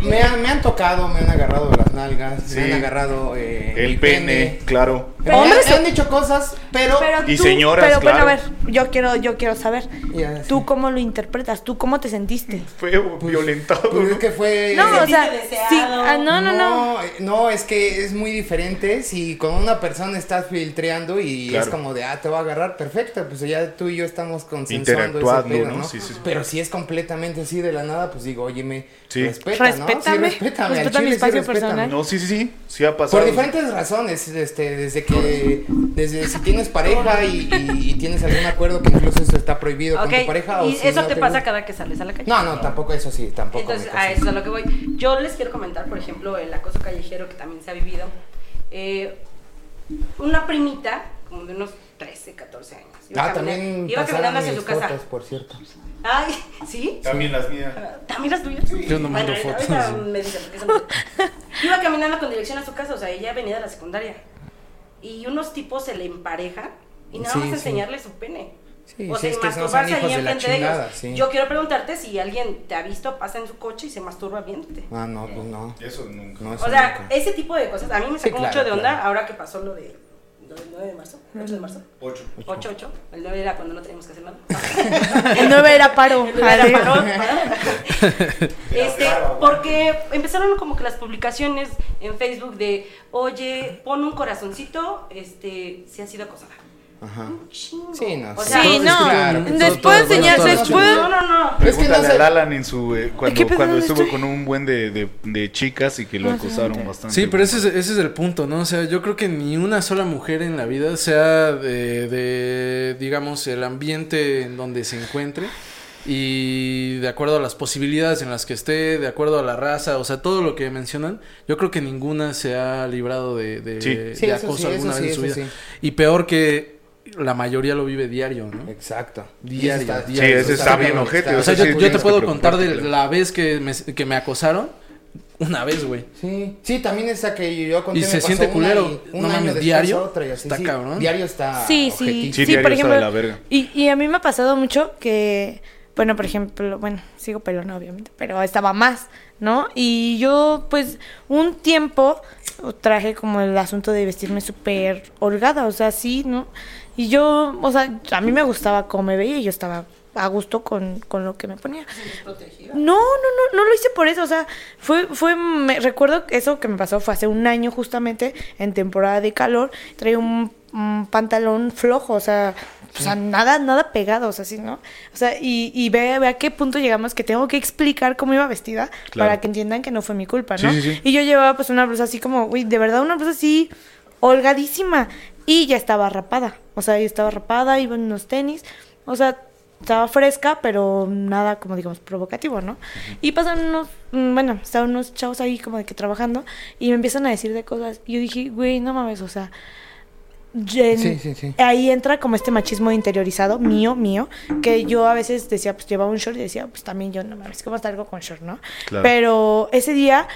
me han, me han tocado, me han agarrado las nalgas, Sí. me han agarrado eh, El pene, claro. Me Hombres han, dicho cosas, pero... Pero Y señoras, pero bueno, a claro. ver, yo quiero, yo quiero saber. Ya, sí. ¿Tú cómo lo interpretas? ¿Tú cómo te sentiste? Fue violentado. Pues es que fue... No, o sea, sí, ah, no, no, no. no, es que es muy diferente si con una persona estás filtreando y Claro. es como de, ah, te va a agarrar, perfecto, pues ya tú y yo estamos consensuando ese pedo, ¿no? ¿no? Sí, sí, sí. Pero si es completamente así de la nada, pues digo, oye, me Sí. respeta, ¿no? Respétame, Sí, respétame, al respeta mi espacio respétame. personal. No, sí, sí, sí. Sí ha pasado. Por diferentes razones, este, desde que, desde si tienes pareja y, y- y tienes algún acuerdo que incluso eso está prohibido con tu pareja o y si eso no te te pasa gusta. cada que sales a la calle. No, no, tampoco eso sí, tampoco. Entonces, a eso es a lo que voy. Yo les quiero comentar, por ejemplo, el acoso callejero que también se ha vivido. Eh, una primita, como de unos 13, 14 años. Iba, Ah, también iba caminando hacia su casa. fotos, por cierto. Ay, ¿sí? También las mías. ¿También las tuyas? Yo no mando Bueno, fotos. me dicen, porque son- Iba caminando con dirección a su casa, o sea, ella venía de la secundaria. Y unos tipos se le emparejan y nada Sí, más sí. enseñarle su pene. Sí, o sí, sea, masturbarse ahí enfrente de ellos. sí. Yo quiero preguntarte si alguien te ha visto, pasa en su coche y se masturba viéndote. Ah, no, pues no. Eso nunca. no eso O sea, nunca. ese tipo de cosas a mí me Sí, sacó claro, mucho de onda claro. ahora que pasó lo de 9 de marzo, 8 de marzo. 8. 8, 8. El 9 era cuando no teníamos que hacer nada. [LAUGHS] El 9 era paro. El 9 era parón. [LAUGHS] [LAUGHS] Este, porque empezaron como que las publicaciones en Facebook de, oye, pon un corazoncito, este, si has sido acosada. Ajá. Un chingo. Sí, no, O sea, Sí, no. claro. Después Todo- todo- enseñar, todo- todo- después. no, no, no. Es que no Pregúntale sé. al Alan en su, eh, cuando, cuando ¿Dónde estuvo estoy? con un buen de, de, de chicas y que lo acosaron bastante. Sí, pero ese es, ese es el punto, ¿no? O sea, yo creo que ni una sola mujer en la vida, sea de, de, digamos, el ambiente en donde se encuentre y de acuerdo a las posibilidades en las que esté, de acuerdo a la raza, o sea, todo lo que mencionan, yo creo que ninguna se ha librado de, de, Sí. de Sí, eso acoso sí, alguna vez sí, en su vida. sí. Y peor que la mayoría lo vive diario, ¿no? Exacto. Diario, está- diario. Sí, ese está bien ojete, O sea, yo, yo te puedo contar de la vez que me, que me acosaron, una vez, güey. Sí, sí, también esa que yo conté Y me se pasó siente una culero. y un No año mames, diario otra y así, está sí. cabrón. Diario está Sí, sí. Sí, sí, diario por está ejemplo. de la verga. Y, y a mí me ha pasado mucho que, bueno, por ejemplo, bueno, sigo pelona obviamente, pero estaba más, ¿no? Y yo, pues, un tiempo traje como el asunto de vestirme súper holgada, o sea, sí, ¿no? Y yo, o sea, a mí me gustaba cómo me veía y yo estaba a gusto con, con lo que me ponía. No, no, no, no lo hice por eso, o sea, fue, fue, me recuerdo eso que me pasó fue hace un año justamente, en temporada de calor, traía un, un pantalón flojo, o sea, o sea, nada, nada pegado, o sea, sí, ¿no? O sea, y, y ve, ve a qué punto llegamos que tengo que explicar cómo iba vestida Claro. para que entiendan que no fue mi culpa, ¿no? Sí, sí, sí. Y yo llevaba pues una blusa así como, uy, de verdad una blusa así holgadísima y ya estaba rapada, o sea, ya estaba rapada, iba en unos tenis, o sea, estaba fresca, pero nada como digamos provocativo, ¿no? Y pasan unos, mm, bueno, estaban unos chavos ahí como de que trabajando y me empiezan a decir de cosas y yo dije, güey, no mames, o sea, yen- Sí, sí, sí. ahí entra como este machismo interiorizado, mío, mío, que yo a veces decía, pues llevaba un short y decía, pues también yo, no mames, ¿cómo algo con short, no? Claro. Pero ese día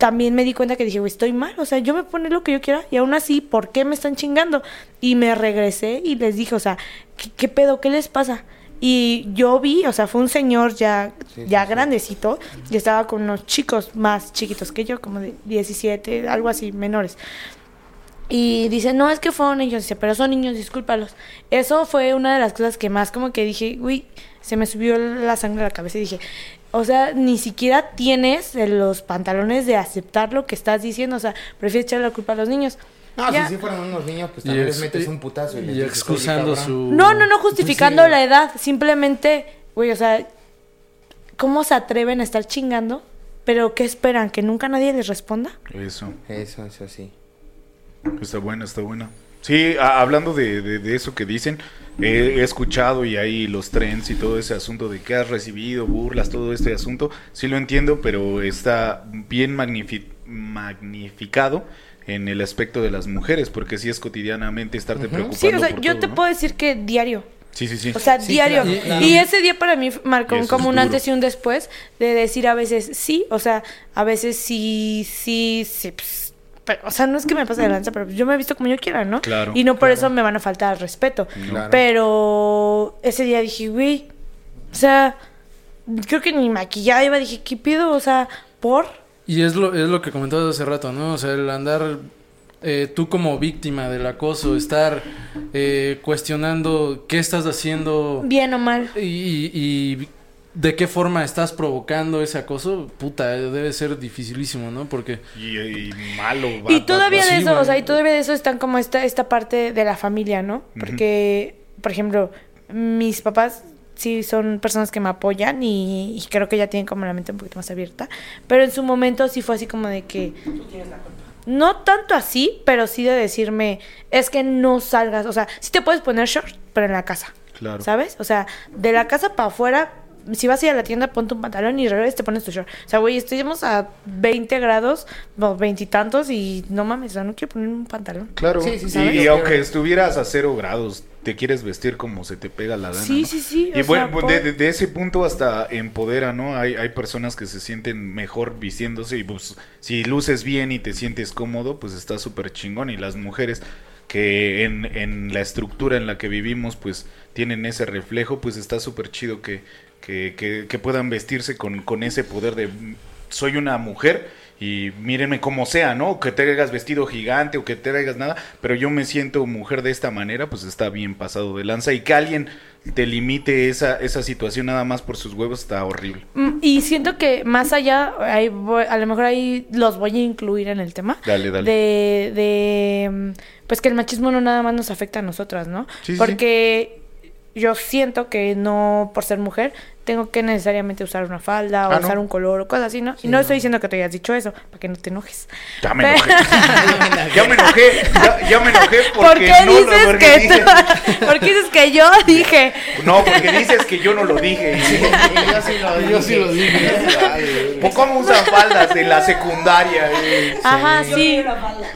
también me di cuenta que dije, güey, estoy mal, o sea, yo me pone lo que yo quiera y aún así, ¿por qué me están chingando? Y me regresé y les dije, o sea, ¿qué, qué pedo? ¿Qué les pasa? Y yo vi, o sea, fue un señor ya, Sí, ya sí, sí. grandecito y estaba con unos chicos más chiquitos que yo, como de 17, algo así, menores. Y dice, no, es que fueron ellos. Dice, pero son niños, discúlpalos. Eso fue una de las cosas que más como que dije, uy, se me subió la sangre a la cabeza y dije, o sea, ni siquiera tienes de los pantalones de aceptar lo que estás diciendo. O sea, prefieres echarle la culpa a los niños. No, Ya. si sí fueran unos niños, pues también les metes un putazo y, les y "Oye, excusando cabrón". su... No, no, no justificando Sí. la edad. Simplemente, güey, o sea, ¿cómo se atreven a estar chingando? Pero ¿qué esperan? ¿Que nunca nadie les responda? Eso. Eso, eso sí. Está buena, está buena. Sí, a- hablando de, de- de eso que dicen, he, he escuchado y ahí los trends y todo ese asunto de que has recibido, burlas, todo este asunto, sí lo entiendo, pero está bien magnifi- magnificado en el aspecto de las mujeres, porque sí es cotidianamente estarte preocupando Sí, o sea, por yo todo, te ¿no? puedo decir que diario. Sí, sí, sí. O sea, Sí, diario. claro, y, ese día para mí marcó como un antes y un después de decir a veces sí, o sea, a veces sí, sí, sí. pues, pero, o sea, no es que me pase de lanza, pero yo me he visto como yo quiera, ¿no? Claro, Y no por eso me van a faltar al respeto. Claro. Pero ese día dije, güey, o sea, creo que ni maquillada iba, dije, ¿qué pido? O sea, ¿por? Y es lo, es lo que comentabas hace rato, ¿no? O sea, el andar eh, tú como víctima del acoso, estar eh, cuestionando qué estás haciendo Bien o mal. y, y de qué forma estás provocando ese acoso, puta, debe ser dificilísimo, ¿no? Porque... Y, y malo. va- Y todavía va- de sí, eso, o sea, y todavía de eso están como esta, esta parte de la familia, ¿no? Porque, por ejemplo, mis papás sí son personas que me apoyan y, y creo que ya tienen como la mente un poquito más abierta, pero en su momento sí fue así como de que... No tanto así, pero sí de decirme, es que no salgas, o sea, sí te puedes poner short, pero en la casa. Claro. ¿Sabes? O sea, de la casa para afuera, si vas a ir a la tienda, ponte un pantalón y regresas te pones tu short. O sea, güey, estuvimos a 20 grados, no, veintitantos y, no mames, o sea, no quiero poner un pantalón. Claro. Sí, sí, y, y aunque estuvieras a cero grados, te quieres vestir como se te pega la gana. Sí, ¿no? sí, sí, Y bueno, sea, de, de- de ese punto hasta empodera, ¿no? Hay, hay personas que se sienten mejor vistiéndose y pues si luces bien y te sientes cómodo, pues está súper chingón. Y las mujeres que en, en la estructura en la que vivimos, pues tienen ese reflejo, pues está súper chido que, que, que- que puedan vestirse con, con ese poder de "Mm, soy una mujer y mírenme como sea, ¿no? Que te traigas vestido gigante o que te traigas nada, pero yo me siento mujer de esta manera, pues está bien pasado de lanza y que alguien te limite esa, esa situación nada más por sus huevos está horrible. Mm, Y siento que más allá, ahí voy- a lo mejor ahí los voy a incluir en el tema. Dale, dale. De, de, mm, pues que el machismo no nada más nos afecta a nosotras, ¿no? Sí, sí, Porque yo siento que no, por ser mujer, tengo que necesariamente usar una falda o Ah, ¿no? usar un color o cosas así, ¿no? y no, estoy diciendo que te hayas dicho eso, para que no te enojes. Ya me enojé. [LAUGHS] ya me enojé. Ya, ya me enojé [LAUGHS] porque ¿Por qué no lo dices porque que dije- tú- [LAUGHS] ¿Por qué dices que yo dije? No, porque dices que yo no lo dije. yo sí lo Yo sí lo dije. ¿Por cómo usan faldas en la secundaria? eh? Ajá, Yo sí.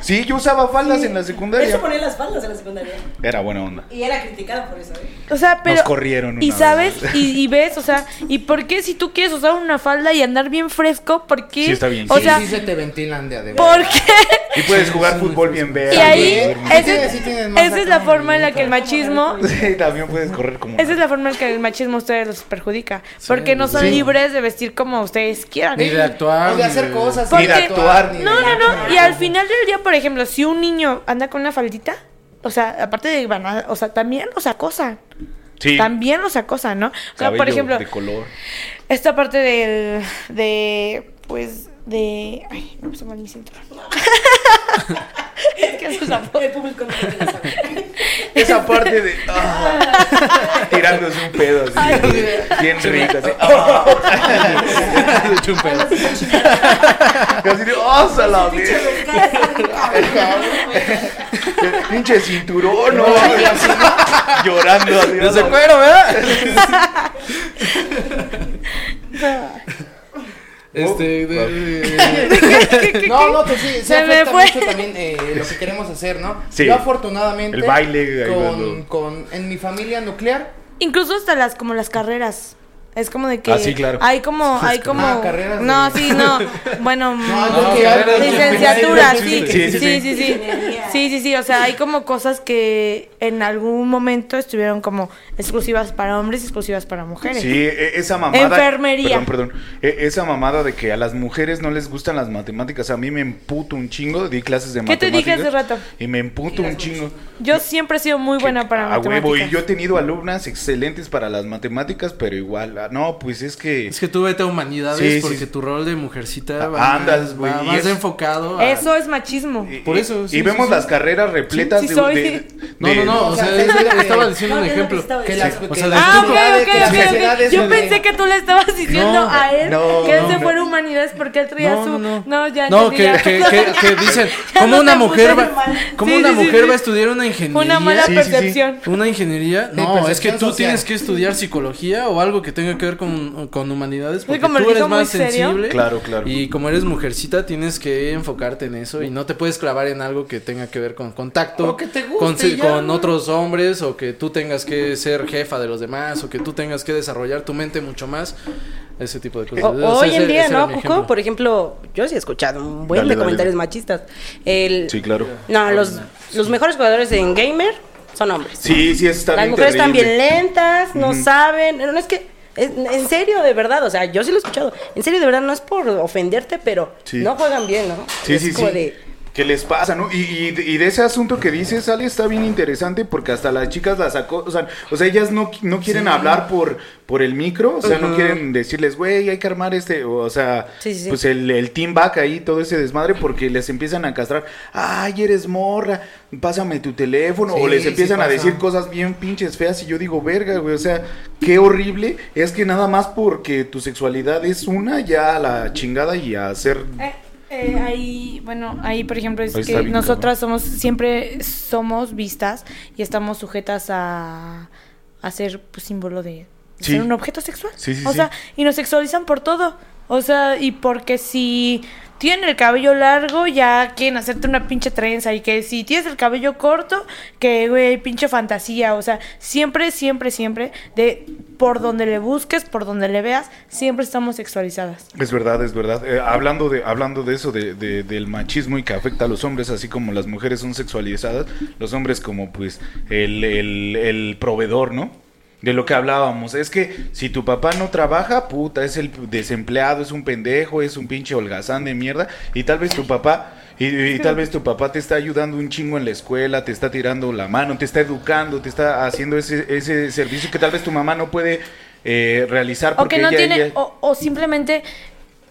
Sí, yo usaba faldas en la secundaria. hecho, ponía las faldas en la secundaria. Era buena onda. Y era criticada por eso, ¿eh? O sea, pero. corrieron Y una sabes, vez. y, y ves, o sea, ¿y por qué si tú quieres usar una falda y andar bien fresco, por qué? Sí, está bien. O sí, sea, sí se te ventilan de adentro. ¿por qué? Y puedes jugar fútbol bien verde. Y ahí, ese- sí esa es la forma en la que el machismo. [LAUGHS] Sí, también puedes correr como. Esa es la forma en que el machismo a ustedes los perjudica. Porque no son Sí. libres de vestir como ustedes quieran. Ni de actuar. O de ni hacer cosas. Ni de actuar, ni ni de No, no, no. Y al final del día, por ejemplo, si un niño anda con una faldita, o sea, aparte de van a- o sea, también los acosan. Sí. También los acosan, ¿no? O sea, por ejemplo, De color. esta parte del de pues de ay me puso mal mi cinturón es que eso es El público no. Esa parte de. ah, tirándose un pedo así. bien rico. Así. [LAUGHS] ah. De [LAUGHS] hecho, un pedo. Así de. ¡Oh, se la vi! [LAUGHS] Pinche cinturón, ¿no? Llorando ¿no? cuero, ¿verdad? Este, de- de- [LAUGHS] No, no, que sí, se, Se me afecta fue. mucho también eh, lo que queremos hacer, ¿no? Sí. Yo afortunadamente El baile, con, con en mi familia nuclear incluso hasta las como las carreras es como de que Ah, sí, claro. hay como [LAUGHS] hay como Ah, carreras de- no sí no [LAUGHS] bueno No, mm, licenciatura sí Sí, sí sí, sí sí. sí sí sí sí o sea hay como cosas que en algún momento estuvieron como exclusivas para hombres y exclusivas para mujeres Sí, e- esa mamada. Enfermería. Perdón, perdón. E- Esa mamada de que a las mujeres no les gustan las matemáticas. A mí me emputo un chingo. Di clases de ¿Qué te matemáticas. dije hace rato? Y me emputo un chingo. yo siempre he sido muy buena para A huevo. matemáticas Y yo he tenido alumnas excelentes para las matemáticas, pero igual. No, pues es que. Es que tú vete a humanidades Sí, sí, porque sí. tu rol de mujercita Ah, va andas, más, güey, va y más es- enfocado a... eso es machismo y- Por eso, y- sí, y sí, vemos sí. las carreras repletas Sí, de, soy. de- No, de- no, no, o o sea, sea, es- es- estaba diciendo un ejemplo. Ah, ok, ok, Yo pensé que tú le estabas diciendo a él que él se fuera a humanidades porque él traía su. no, ya. No, que, ya. que, [LAUGHS] que, que dicen, [LAUGHS] ¿cómo una mujer va, cómo una mujer va a estudiar una ingeniería? Una mala percepción. ¿Una ingeniería? No, es que tú tienes que estudiar psicología o algo que tenga que ver con, con humanidades porque tú eres más sensible. Claro, claro. Y como eres mujercita tienes que enfocarte en eso y no te puedes clavar en algo que tenga que ver con contacto O que te guste con, y ya, con ¿no? otros hombres o que tú tengas que ser jefa de los demás o que tú tengas que desarrollar tu mente mucho más. Ese tipo de cosas. O- O sea, hoy en día, ¿no, Cuco? Por ejemplo, yo sí he escuchado un buen Dale, de dale, comentarios dale. machistas. El, Sí, claro. No, los, los mejores jugadores en gamer son hombres. Sí, sí, está Las bien mujeres están terrible. bien lentas, no saben. No es que. En, serio, de verdad, o sea, yo sí lo he escuchado. En serio, de verdad, no es por ofenderte, pero Sí. no juegan bien, ¿no? Sí, es sí, como sí. de. ¿Qué les pasa, no? Y, y, y de ese asunto que dices, Ale, está bien interesante porque hasta las chicas la sacó, o sea, o sea ellas no, no quieren hablar por, por el micro, o sea, no quieren decirles, güey, hay que armar este, o, o sea, Sí, sí, sí. pues el, el team back ahí, todo ese desmadre, porque les empiezan a castrar, ay, eres morra, pásame tu teléfono, o les sí empiezan a decir cosas bien pinches feas, y yo digo, verga, güey, o sea, qué horrible, es que nada más porque tu sexualidad es una, ya a la chingada y a hacer... Eh, eh, ahí, bueno, ahí por ejemplo es Ahí que nosotras somos, siempre somos vistas y estamos sujetas a, a ser pues símbolo de, de Sí. ser un objeto sexual. Sí, sí, o sea, y nos sexualizan por todo. O sea, y porque si tienen el cabello largo, ya quieren hacerte una pinche trenza. Y que si tienes el cabello corto, que, güey, pinche fantasía. O sea, siempre, siempre, siempre, de por donde le busques, por donde le veas, siempre estamos sexualizadas. Es verdad, es verdad. Eh, hablando de hablando de eso, de, de- del machismo y que afecta a los hombres, así como las mujeres son sexualizadas, los hombres como pues el, el, el proveedor, ¿no? De lo que hablábamos. Es que si tu papá no trabaja, puta, es el desempleado, es un pendejo, es un pinche holgazán de mierda. Y tal vez tu papá... Y, y tal vez tu papá te está ayudando un chingo en la escuela, te está tirando la mano, te está educando, te está haciendo ese, ese servicio que tal vez tu mamá no puede eh, realizar O porque que no ella- tiene, ella- o, o simplemente,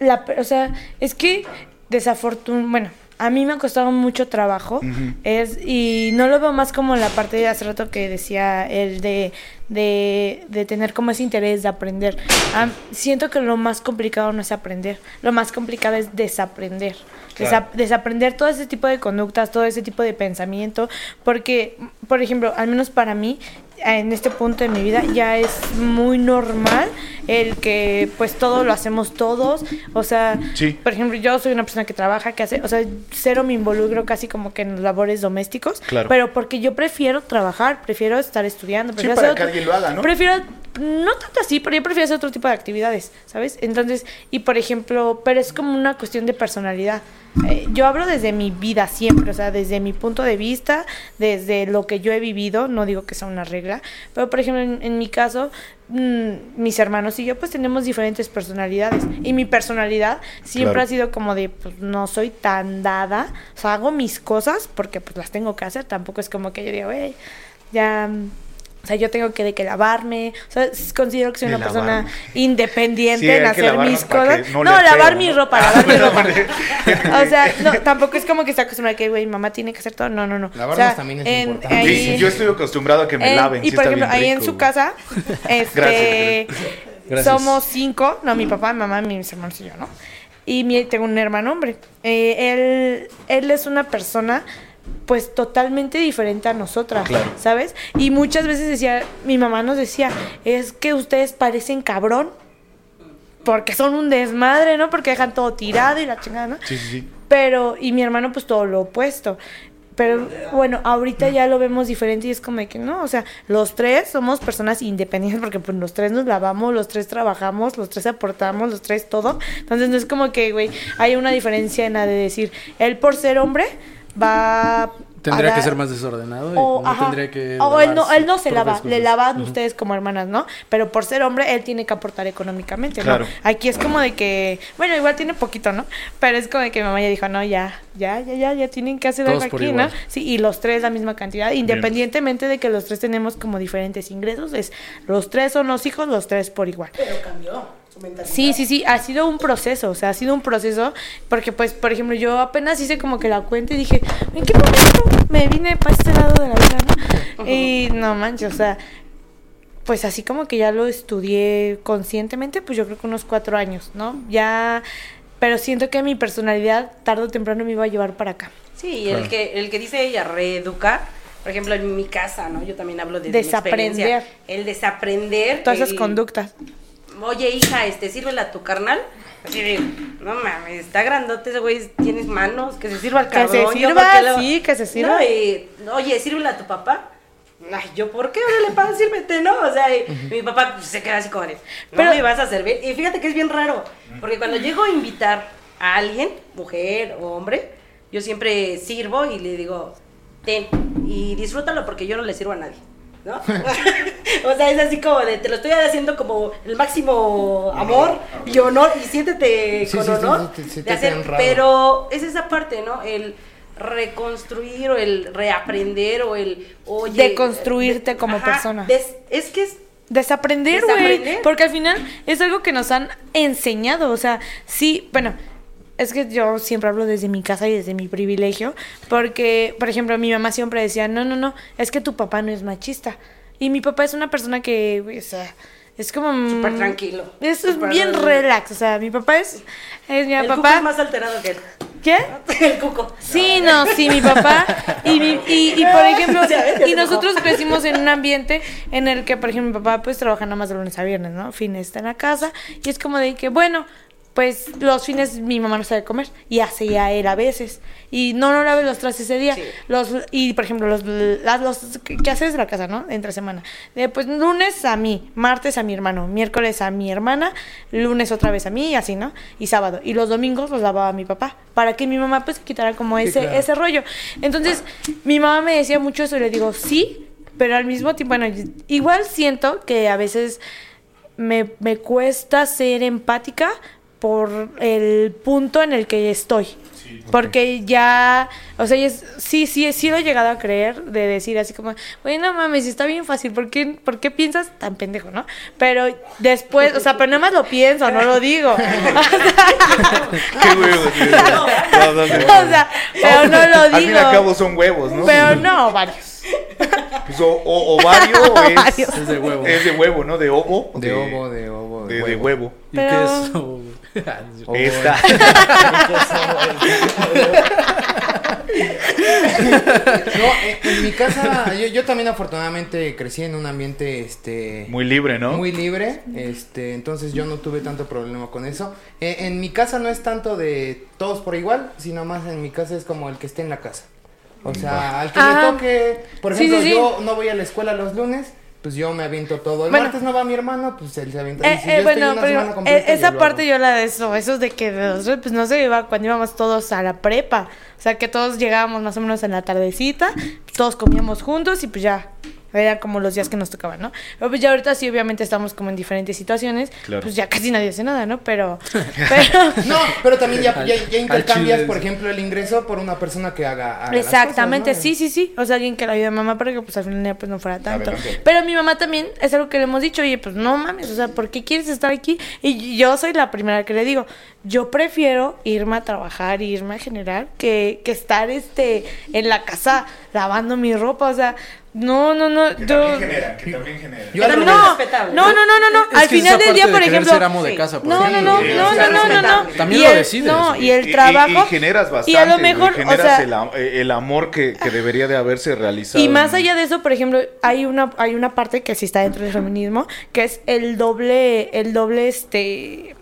la, o sea, es que desafortunadamente, bueno, a mí me ha costado mucho trabajo, es, y no lo veo más como la parte de hace rato que decía el de, de, de tener como ese interés de aprender. Am- siento que lo más complicado no es aprender, lo más complicado es desaprender. Claro. Desa- desaprender todo ese tipo de conductas, todo ese tipo de pensamiento, porque, por ejemplo, al menos para mí, en este punto de mi vida ya es muy normal el que pues todo lo hacemos todos, o sea, Sí. por ejemplo, yo soy una persona que trabaja, que hace, o sea, cero me involucro casi como que en los labores domésticos, Claro. pero porque yo prefiero trabajar, prefiero estar estudiando, Sí, prefiero para hacer otro- alguien lo haga, ¿no? Prefiero, no tanto así, pero yo prefiero hacer otro tipo de actividades, ¿sabes? Entonces, y por ejemplo, pero es como una cuestión de personalidad. Eh, yo hablo desde mi vida siempre, o sea, desde mi punto de vista, desde lo que yo he vivido, no digo que sea una regla, pero por ejemplo, en, en mi caso, mm, mis hermanos y yo pues tenemos diferentes personalidades y mi personalidad siempre Claro. ha sido como de, pues no soy tan dada, o sea, hago mis cosas porque pues las tengo que hacer, tampoco es como que yo digo, güey, ya... O sea, yo tengo que de que lavarme. O sea, considero que soy una persona independiente Sí, en hacer mis cosas. No, lavar mi ¿no? ropa, [LAUGHS] lavar mi ropa. o sea, no, tampoco es como que está acostumbrada que, güey, mamá tiene que hacer todo. No, no, no. Lavarnos o sea, también es en- importante. ahí- Sí, yo estoy acostumbrado a que me en- laven. Y sí por ejemplo, ahí en su casa, [LAUGHS] este, Gracias. somos cinco, no, mi papá, mi mamá, mis hermanos y yo, ¿no? Y mi- tengo un hermano hombre. Eh, él, él es una persona pues totalmente diferente a nosotras, Claro. ¿sabes? Y muchas veces decía, mi mamá nos decía, es que ustedes parecen cabrón, porque son un desmadre, ¿no? Porque dejan todo tirado y la chingada, ¿no? Sí, sí, sí. Pero, y mi hermano, pues todo lo opuesto. Pero bueno, ahorita ya lo vemos diferente y es como de que no, o sea, los tres somos personas independientes porque pues los tres nos lavamos, los tres trabajamos, los tres aportamos, los tres todo. Entonces no es como que, güey, hay una diferencia en la de decir, él por ser hombre va... Tendría a que ser más desordenado y o, no ajá. tendría que. O él no, él no se lava, le lavan ustedes como hermanas, ¿no? Pero por ser hombre, él tiene que aportar económicamente, ¿no? Claro. Aquí es como de que, bueno, igual tiene poquito, ¿no? Pero es como de que mi mamá ya dijo, no, ya, ya, ya, ya, ya tienen que hacer Todos algo por aquí, ¿no? Sí, y los tres la misma cantidad, independientemente de que los tres tenemos como diferentes ingresos, es los tres son los hijos, los tres por igual. Pero cambió. Sí, sí, sí, ha sido un proceso, o sea, ha sido un proceso, porque pues, por ejemplo, yo apenas hice como que la cuenta y dije, ¿en qué momento me vine para este lado de la vida, no? Y no manches, o sea, pues así como que ya lo estudié conscientemente, pues yo creo que unos cuatro años, ¿no? Ya, pero siento que mi personalidad tarde o temprano me iba a llevar para acá. Sí, el que, el que dice ella, reeducar, por ejemplo, en mi casa, ¿no? Yo también hablo de mi Desaprender. experiencia. El desaprender. Todas esas el- conductas. Oye, hija, este, sírvela a tu carnal. Así de, no mames, está grandote ese güey, tienes manos, que se sirva al Que se cabrón. sirva, ¿por qué le- sí, que se sirva. No, y, oye, sírvela a tu papá. Ay, ¿yo por qué? Órale, pa, sírvete, ¿no? O sea, y mi papá pues, se queda así como de, no Pero- me vas a servir. Y fíjate que es bien raro, porque cuando llego a invitar a alguien, mujer o hombre, yo siempre sirvo y le digo, ten, y disfrútalo porque yo no le sirvo a nadie. ¿No? [LAUGHS] o sea, es así como de, te lo estoy haciendo como el máximo amor y honor, y siéntete Sí, con sí, honor sí, sí, sí, de hacer, pero es esa parte, ¿no? El reconstruir o el reaprender o el oye Deconstruirte de- como persona. des- es que es Desaprender, güey. Desaprender. Porque al final es algo que nos han enseñado. O sea, sí, bueno, es que yo siempre hablo desde mi casa y desde mi privilegio. Porque, por ejemplo, mi mamá siempre decía, no, no, no, es que tu papá no es machista. Y mi papá es una persona que, o sea, es como... Súper tranquilo. Es, bien relax. O sea, mi papá es... es mi el cuco papá... es más alterado que él. ¿Qué? [LAUGHS] El cuco. Sí, no, sí, mi papá. Y, mi- [LAUGHS] y, y, por ejemplo, [LAUGHS] y nosotros crecimos en un ambiente en el que, por ejemplo, mi papá pues trabaja nada más de lunes a viernes, ¿no? Fines está en la casa. Y es como de que, bueno, pues los fines mi mamá no sabe comer. Y hace ya él a veces. Y no, no lave los trastes ese día. Sí. Los, y, por ejemplo, los, las- los ¿qué haces de la casa, no? Entre semana. De, pues lunes a mí, martes a mi hermano, miércoles a mi hermana, lunes otra vez a mí y así, ¿no? Y sábado. Y los domingos los lavaba mi papá. Para que mi mamá pues quitara como Sí, ese, claro. ese rollo. Entonces, mi mamá me decía mucho eso y le digo, sí, pero al mismo tiempo, bueno, igual siento que a veces me, me cuesta ser empática por el punto en el que estoy. Porque ya, o sea, es- sí, sí, sí lo he llegado a creer, de decir así como, güey, no mames, está bien fácil, ¿por qué, ¿por qué piensas tan pendejo, no? Pero después, o sea, pero nada más lo pienso, no lo digo. [LAUGHS] Qué huevos. tío. [LAUGHS] No, no, no. o sea, pero no lo Al fin y digo. al cabo son huevos, ¿no? Pero no, varios. Pues o, o- ovario [LAUGHS] es, Varios. Es de huevo. es de huevo, ¿no? De ovo. De ovo, de ovo, De, de de huevo. huevo. ¿Y Pero- qué es? [LAUGHS] Esta. No, en, en mi casa, yo, yo también afortunadamente crecí en un ambiente, este... Muy libre, ¿no? Muy libre, este, entonces yo no tuve tanto problema con eso. Eh, en mi casa no es tanto de todos por igual, sino más en mi casa es como el que esté en la casa. O sea, al que Ajá. le toque, por Sí, ejemplo, sí, sí. yo no voy a la escuela los lunes, pues yo me aviento todo. El Bueno. martes no va mi hermano, pues él se avienta. Eh, y si eh, yo estoy bueno, una pero completa, eh, esa yo parte yo la de eso, eso de que pues no se iba cuando íbamos todos a la prepa, o sea que todos llegábamos más o menos en la tardecita, todos comíamos juntos y pues ya, eran como los días que nos tocaban, ¿no? Pero pues ya ahorita sí obviamente estamos como en diferentes situaciones, Claro. pues ya casi nadie hace nada, ¿no? Pero, [LAUGHS] pero No, pero también ya, ya, ya intercambias, por ejemplo, el ingreso por una persona que haga. haga las Exactamente, cosas, ¿no? sí, sí, sí. O sea, alguien que la ayude a mamá para que pues al final pues no fuera tanto. Pero mi mamá también es algo que le hemos dicho, oye, pues no mames, o sea, ¿por qué quieres estar aquí? Y yo soy la primera que le digo, yo prefiero irme a trabajar, irme a generar, que, que estar este en la casa lavando mi ropa, o sea, no, no, no, Que yo... también generan, que también generan. Yo No, respetable. no, no, no, no, no. Al final del día, por ejemplo. ser amo de sí. casa, por No, no, ejemplo. no, no, no, no, no. También lo decides, No, y el trabajo. Y, generas bastante. Y a lo mejor, generas sea, el, am- eh, el amor que, que debería de haberse realizado. Y más allá de eso, por ejemplo, hay una, hay una parte que sí está dentro del feminismo, que es el doble, el doble, este,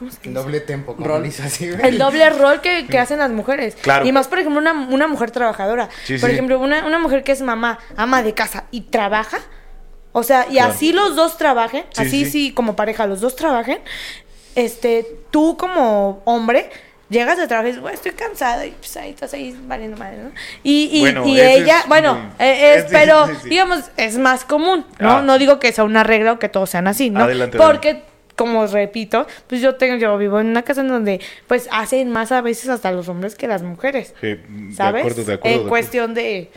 ¿cómo se El doble tempo, como Rol. dice así. El doble rol que, que hacen las mujeres. Claro. Y más, por ejemplo, una, una mujer trabajadora. Sí, por sí. ejemplo, una, una mujer que es mamá, ama de casa y trabaja. O sea, y Claro. así los dos trabajen, Sí, así sí. sí, como pareja, los dos trabajen. Este, tú como hombre, llegas de trabajo y dices, "Güey, estoy cansada y pues ahí estás ahí valiendo madre, ¿no? Y, y, Bueno, ella, es bueno, eh, es, es- pero sí, sí. digamos, es más común, ¿no? Ah. No digo que sea una regla o que todos sean así, ¿no? Adelante, Porque como repito, pues yo tengo, yo vivo en una casa en donde pues hacen más a veces hasta los hombres que las mujeres, Sí, de ¿sabes? acuerdo, de acuerdo. de en acuerdo. cuestión de,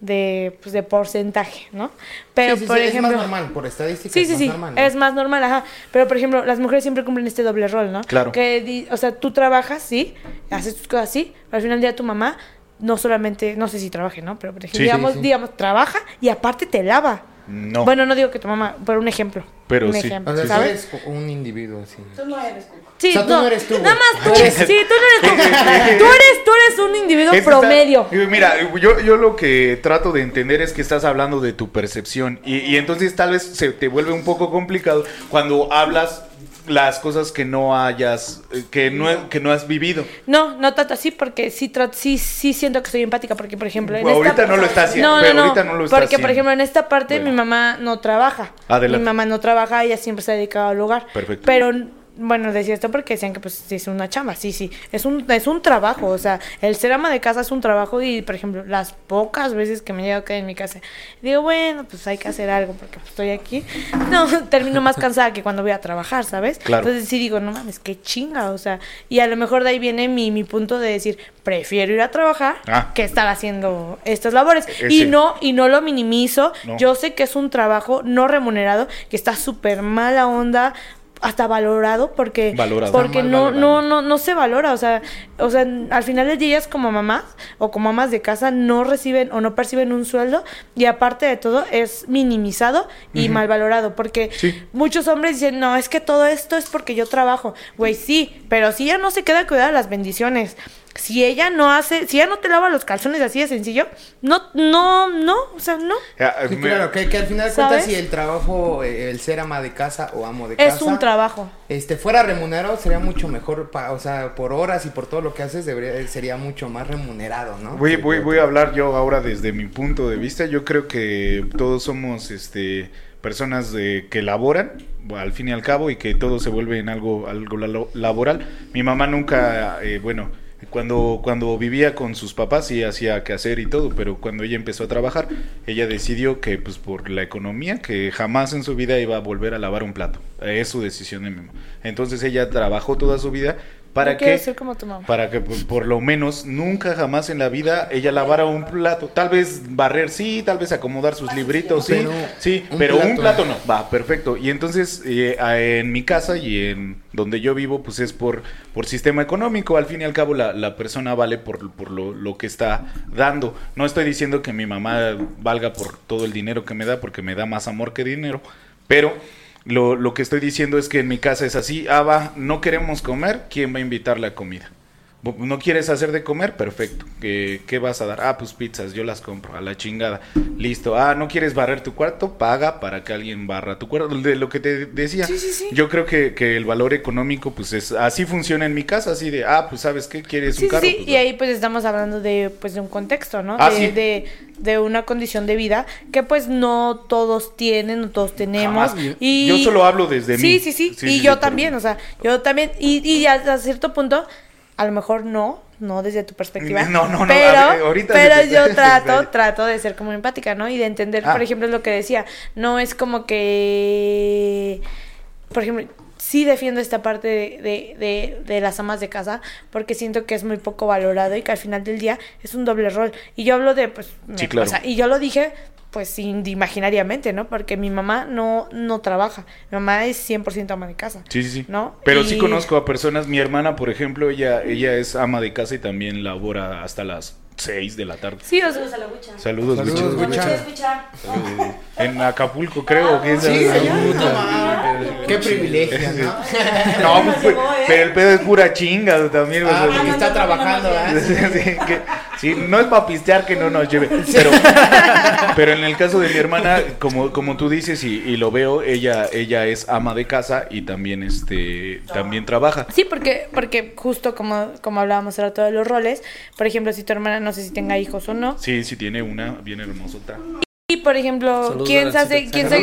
de, pues, de porcentaje, ¿no? Pero Sí, sí, por sí, ejemplo... es más normal, por estadística Sí, es sí, más sí, normal. ¿no? es más normal, ajá. Pero, por ejemplo, las mujeres siempre cumplen este doble rol, ¿no? Claro. Que, di- o sea, tú trabajas, sí, haces tus cosas así, pero al final del día tu mamá no solamente, no sé si trabaje, ¿no? Pero, por ejemplo, Sí, sí, digamos, sí. digamos, trabaja y aparte te lava. No. Bueno, no digo que tu mamá, pero un ejemplo. Pero un sí. ejemplo, O sea, tú ¿sabes? eres un individuo así. Tú no eres cuco. Sí, O sea, tú no eres tú, Nada más tú. Tú eres- Sí, tú no eres tú. [LAUGHS] tú eres, tú eres un individuo está- promedio. mira, yo, yo lo que trato de entender es que estás hablando de tu percepción y, y entonces tal vez se te vuelve un poco complicado cuando hablas las cosas que no hayas, eh, que no, que no has vivido. No, no tanto así porque sí, sí, sí siento que soy empática porque, por ejemplo, en esta... ahorita no lo está haciendo, No, no, ahorita no lo está porque, por ejemplo, en esta parte Bueno. mi mamá no trabaja. Adelante. Mi mamá no trabaja, ella siempre se ha dedicado al hogar. Perfecto. Pero bueno, decía esto porque decían que pues es una chamba, sí, sí, es un, es un trabajo, o sea, el ser ama de casa es un trabajo y, por ejemplo, las pocas veces que me llego a quedar en mi casa, digo, bueno, pues hay que hacer algo porque pues, estoy aquí, no, [LAUGHS] termino más cansada que cuando voy a trabajar, ¿sabes? Claro. Entonces sí digo, no mames, qué chinga, o sea, y a lo mejor de ahí viene mi, mi punto de decir, prefiero ir a trabajar Ah. que estar haciendo estas labores. Ese. Y no, y no lo minimizo, No. yo sé que es un trabajo no remunerado, que está súper mala onda, hasta valorado, porque, Valorado. porque no, no, no, no se valora, o sea, o sea, al final del día ellas como mamás o como mamás de casa no reciben o no perciben un sueldo y aparte de todo es minimizado y mal valorado, porque Sí. muchos hombres dicen, no, es que todo esto es porque yo trabajo, güey, sí, pero si ella no se queda cuidar de las bendiciones, si ella no hace, si ella no te lava los calzones así de sencillo, no, no, no, o sea, no. Sí, claro, que, que al final de cuentas si el trabajo, eh, el ser ama de casa o amo de Es casa. un trabajo. Este, fuera remunerado sería mucho mejor, pa- o sea, por horas y por todo lo que haces debería, sería mucho más remunerado, ¿no? Voy, voy, voy a hablar yo ahora desde mi punto de vista. Yo creo que todos somos este, personas de, que laboran, al fin y al cabo, y que todo se vuelve en algo, algo laboral. Mi mamá nunca, eh, bueno, cuando, cuando vivía con sus papás sí hacía hacer y todo, pero cuando ella empezó a trabajar, ella decidió que pues por la economía, que jamás en su vida iba a volver a lavar un plato. Es su decisión de mi mamá. Entonces ella trabajó toda su vida para quiero que ser como tu mamá. para que pues, por lo menos nunca jamás en la vida ella lavara un plato. Tal vez barrer sí, tal vez acomodar sus libritos sí, Pero sí, un pero un plato. plato no. Va, perfecto. Y entonces eh, en mi casa y en donde yo vivo pues es por, por sistema económico. Al fin y al cabo la, la persona vale por, por lo, lo que está dando. No estoy diciendo que mi mamá valga por todo el dinero que me da porque me da más amor que dinero. Pero lo, que estoy diciendo es que en mi casa es así, ah, va, no queremos comer, ¿quién va a invitar la comida? ¿No quieres hacer de comer? Perfecto. ¿Qué, qué vas a dar? Ah, pues pizzas, yo las compro, a la chingada. Listo. Ah, ¿no quieres barrer tu cuarto? Paga para que alguien barra tu cuarto. De lo que te decía. Yo creo que, que el valor económico, pues es así funciona en mi casa, así de, ah, pues sabes qué, quieres Sí, un carro. sí, Pues, y ahí pues estamos hablando de pues de un contexto, ¿no? Ah, de, sí. de, de una condición de vida que pues no todos tienen, no todos tenemos. Jamás. Y Yo solo hablo desde sí, mí. Sí, sí, Sí, y sí, yo sí, también, o sea, yo también y, y hasta cierto punto a lo mejor no, no desde tu perspectiva. [LAUGHS] No, no, no, Pero, ver, ahorita pero yo trato, trato de ser como empática, ¿no? Y de entender, Ah. por ejemplo, lo que decía. No es como que, por ejemplo, sí defiendo esta parte de, de, de, de las amas de casa porque siento que es muy poco valorado y que al final del día es un doble rol. Y yo hablo de, pues, Sí, me- claro. o sea, y yo lo dije, pues, sin, imaginariamente, ¿no? Porque mi mamá no, no trabaja. Mi mamá es 100% ama de casa. Sí, sí, sí. ¿No? Pero sí conozco a personas, mi hermana, por ejemplo, ella, ella es ama de casa y también labora hasta las 6 de la tarde. Sí, o sea, Saludos a la bucha. Saludos, Saludos, Wichis. Wicha. escucha? En Acapulco, creo. ¿quién Sí, Qué privilegio, ¿no? [LAUGHS] No, pues, ¿eh? pero el pedo es pura chinga también. o Ah, sea, está no, trabajando. [LAUGHS] Sí, que- sí, no es para pistear que no nos lleve. Pero, [LAUGHS] pero en el caso de mi hermana, como, como tú dices y, y lo veo, ella, ella es ama de casa y también, este, también trabaja. Sí, porque, porque justo como, como hablábamos ahora todos los roles, por ejemplo, si tu hermana no sé si tenga hijos o no, Sí, sí tiene una bien hermosota. y por ejemplo, Saludos, ¿quién se hace, quién se,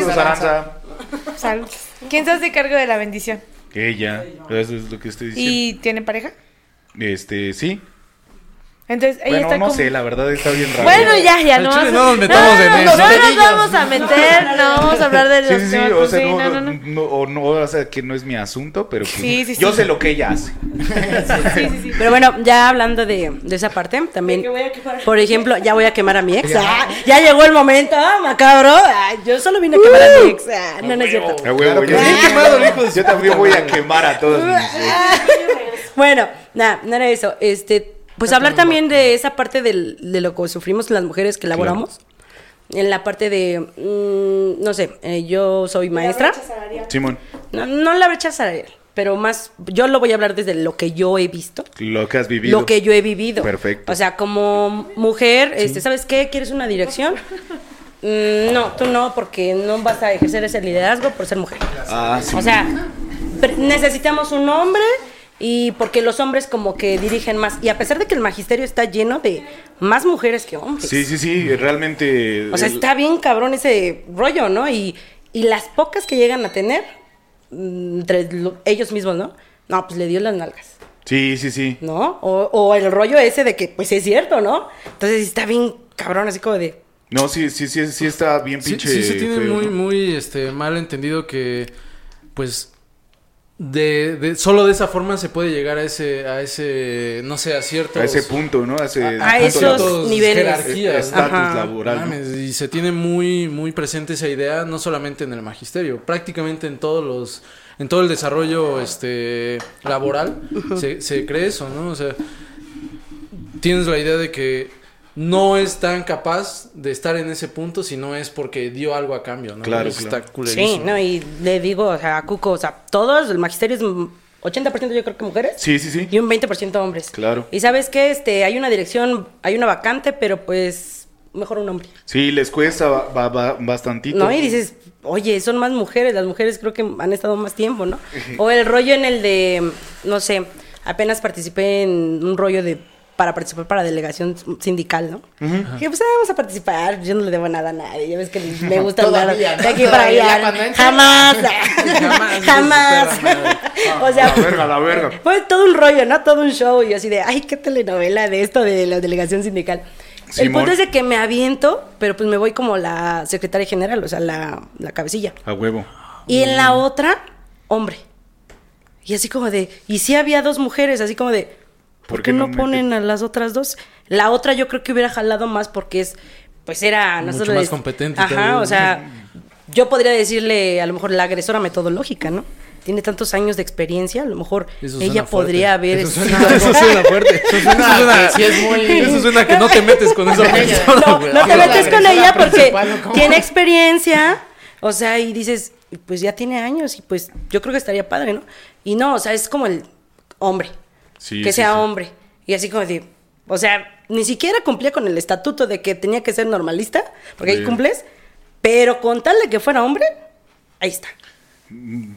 Aranza. Sal- ¿quién se hace cargo de la bendición? Ella, eso es lo que estoy diciendo. ¿Y tiene pareja? Este, sí. Entonces, ella Bueno, está no como... sé, la verdad está bien raro. Bueno, ya, ya, no, chile a- no nos metamos en no, eso. No nos vamos a meter, no vamos a hablar de los Sí, sí, sí, o pues, sea, sí, no, no, no, no. no, o no, o sea, que no es mi asunto, pero pues, Sí, sí, yo sí. sé lo que ella hace. Sí, sí, sí. Pero bueno, ya hablando de, de esa parte, también, De que voy a quemar. por ejemplo, ya voy a quemar a mi ex. Ah, ya llegó el momento, ah, macabro. Ah, yo solo vine a quemar a mi ex. Ah, no, no es cierto. Claro yo, quemado, hijo de- yo también voy a quemar a todos mis [LAUGHS] ex. Bueno, nada, no era eso. Este, pues hablar también de esa parte del- de lo que sufrimos las mujeres que laboramos. En la parte de, mm, no sé, eh, yo soy maestra. Simón, No, no la brecha salarial, pero más, yo lo voy a hablar desde lo que yo he visto. lo que has vivido. Lo que yo he vivido. Perfecto. O sea, como mujer, este, ¿sabes qué? ¿Quieres una dirección? Mm, no, tú no, porque no vas a ejercer ese liderazgo por ser mujer. Ah, sí. O sea, necesitamos un hombre y porque los hombres como que dirigen más. Y a pesar de que el magisterio está lleno de más mujeres que hombres. Sí, sí, sí, realmente. O sea, el- está bien cabrón ese rollo, ¿no? Y, y las pocas que llegan a tener mm, entre lo- ellos mismos, ¿no? No, pues le dio las nalgas, Sí, sí, sí. ¿no? O, o el rollo ese de que, pues es cierto, ¿no? Entonces está bien cabrón, así como de... No, sí, sí, sí, sí está bien Sí, pinche sí se tiene feo, muy, ¿no? muy este, mal entendido que, pues, de, de- solo de esa forma se puede llegar a ese, a ese, no sé, a ciertos... A ese punto, ¿no? A, ese A- a punto esos niveles. jerarquías, estatus laboral. y se tiene muy, muy presente esa idea, no solamente en el magisterio, prácticamente en todos los, en todo el desarrollo este laboral se, se cree eso, ¿no? O sea, tienes la idea de que no es tan capaz de estar en ese punto si no es porque dio algo a cambio, ¿no? Claro, Eso claro. Está culerísimo. Sí, ¿no? Y le digo, o sea, a Cuco, o sea, todos, el magisterio es mm, 80% yo creo que mujeres. Sí, sí, sí. Y un 20% hombres. Claro. Y sabes qué, este, hay una dirección, hay una vacante, pero pues mejor un hombre. Sí, les cuesta ba- ba- ba- bastantito. ¿No? Y dices, oye, son más mujeres, las mujeres creo que han estado más tiempo, ¿no? [LAUGHS] O el rollo en el de, no sé, apenas participé en un rollo de para participar para delegación sindical, ¿no? Que pues ah, vamos a participar, yo no le debo nada a nadie, ya ves que me gusta andar Todavía, de ¿no? aquí para allá. Jamás, [LAUGHS] Jamás, [LAUGHS] [LAUGHS] o sea, La verga, la verga. fue todo un rollo, ¿no? Todo un show y así de, ay, qué telenovela de esto de la delegación sindical. El punto es de que me aviento, pero pues me voy como la secretaria general, o sea, la, la cabecilla. A huevo. Y en la otra, hombre. Y así como de, y sí había dos mujeres, así como de, ¿por, qué, no, ponen a las otras dos? La otra yo creo que hubiera jalado más porque es, pues era... Mucho nosotros más les- competente Ajá, o sea, yo podría decirle a lo mejor la agresora metodológica, ¿no? Tiene tantos años de experiencia, a lo mejor Eso ella fuerte. podría haber... Eso sido- suena- Eso suena fuerte. [LAUGHS] Eso suena, que sí es muy- [LAUGHS] eso suena que no te metes con esa [LAUGHS] persona, no, güey. no te metes con ella porque tiene experiencia, o sea, y dices, pues ya tiene años y pues yo creo que estaría padre, ¿no? Y no, o sea, es como el hombre, Sí, que sí, sea sí. hombre. Y así como de, o sea, ni siquiera cumplía con el estatuto de que tenía que ser normalista, porque ahí cumples, pero con tal de que fuera hombre, ahí está.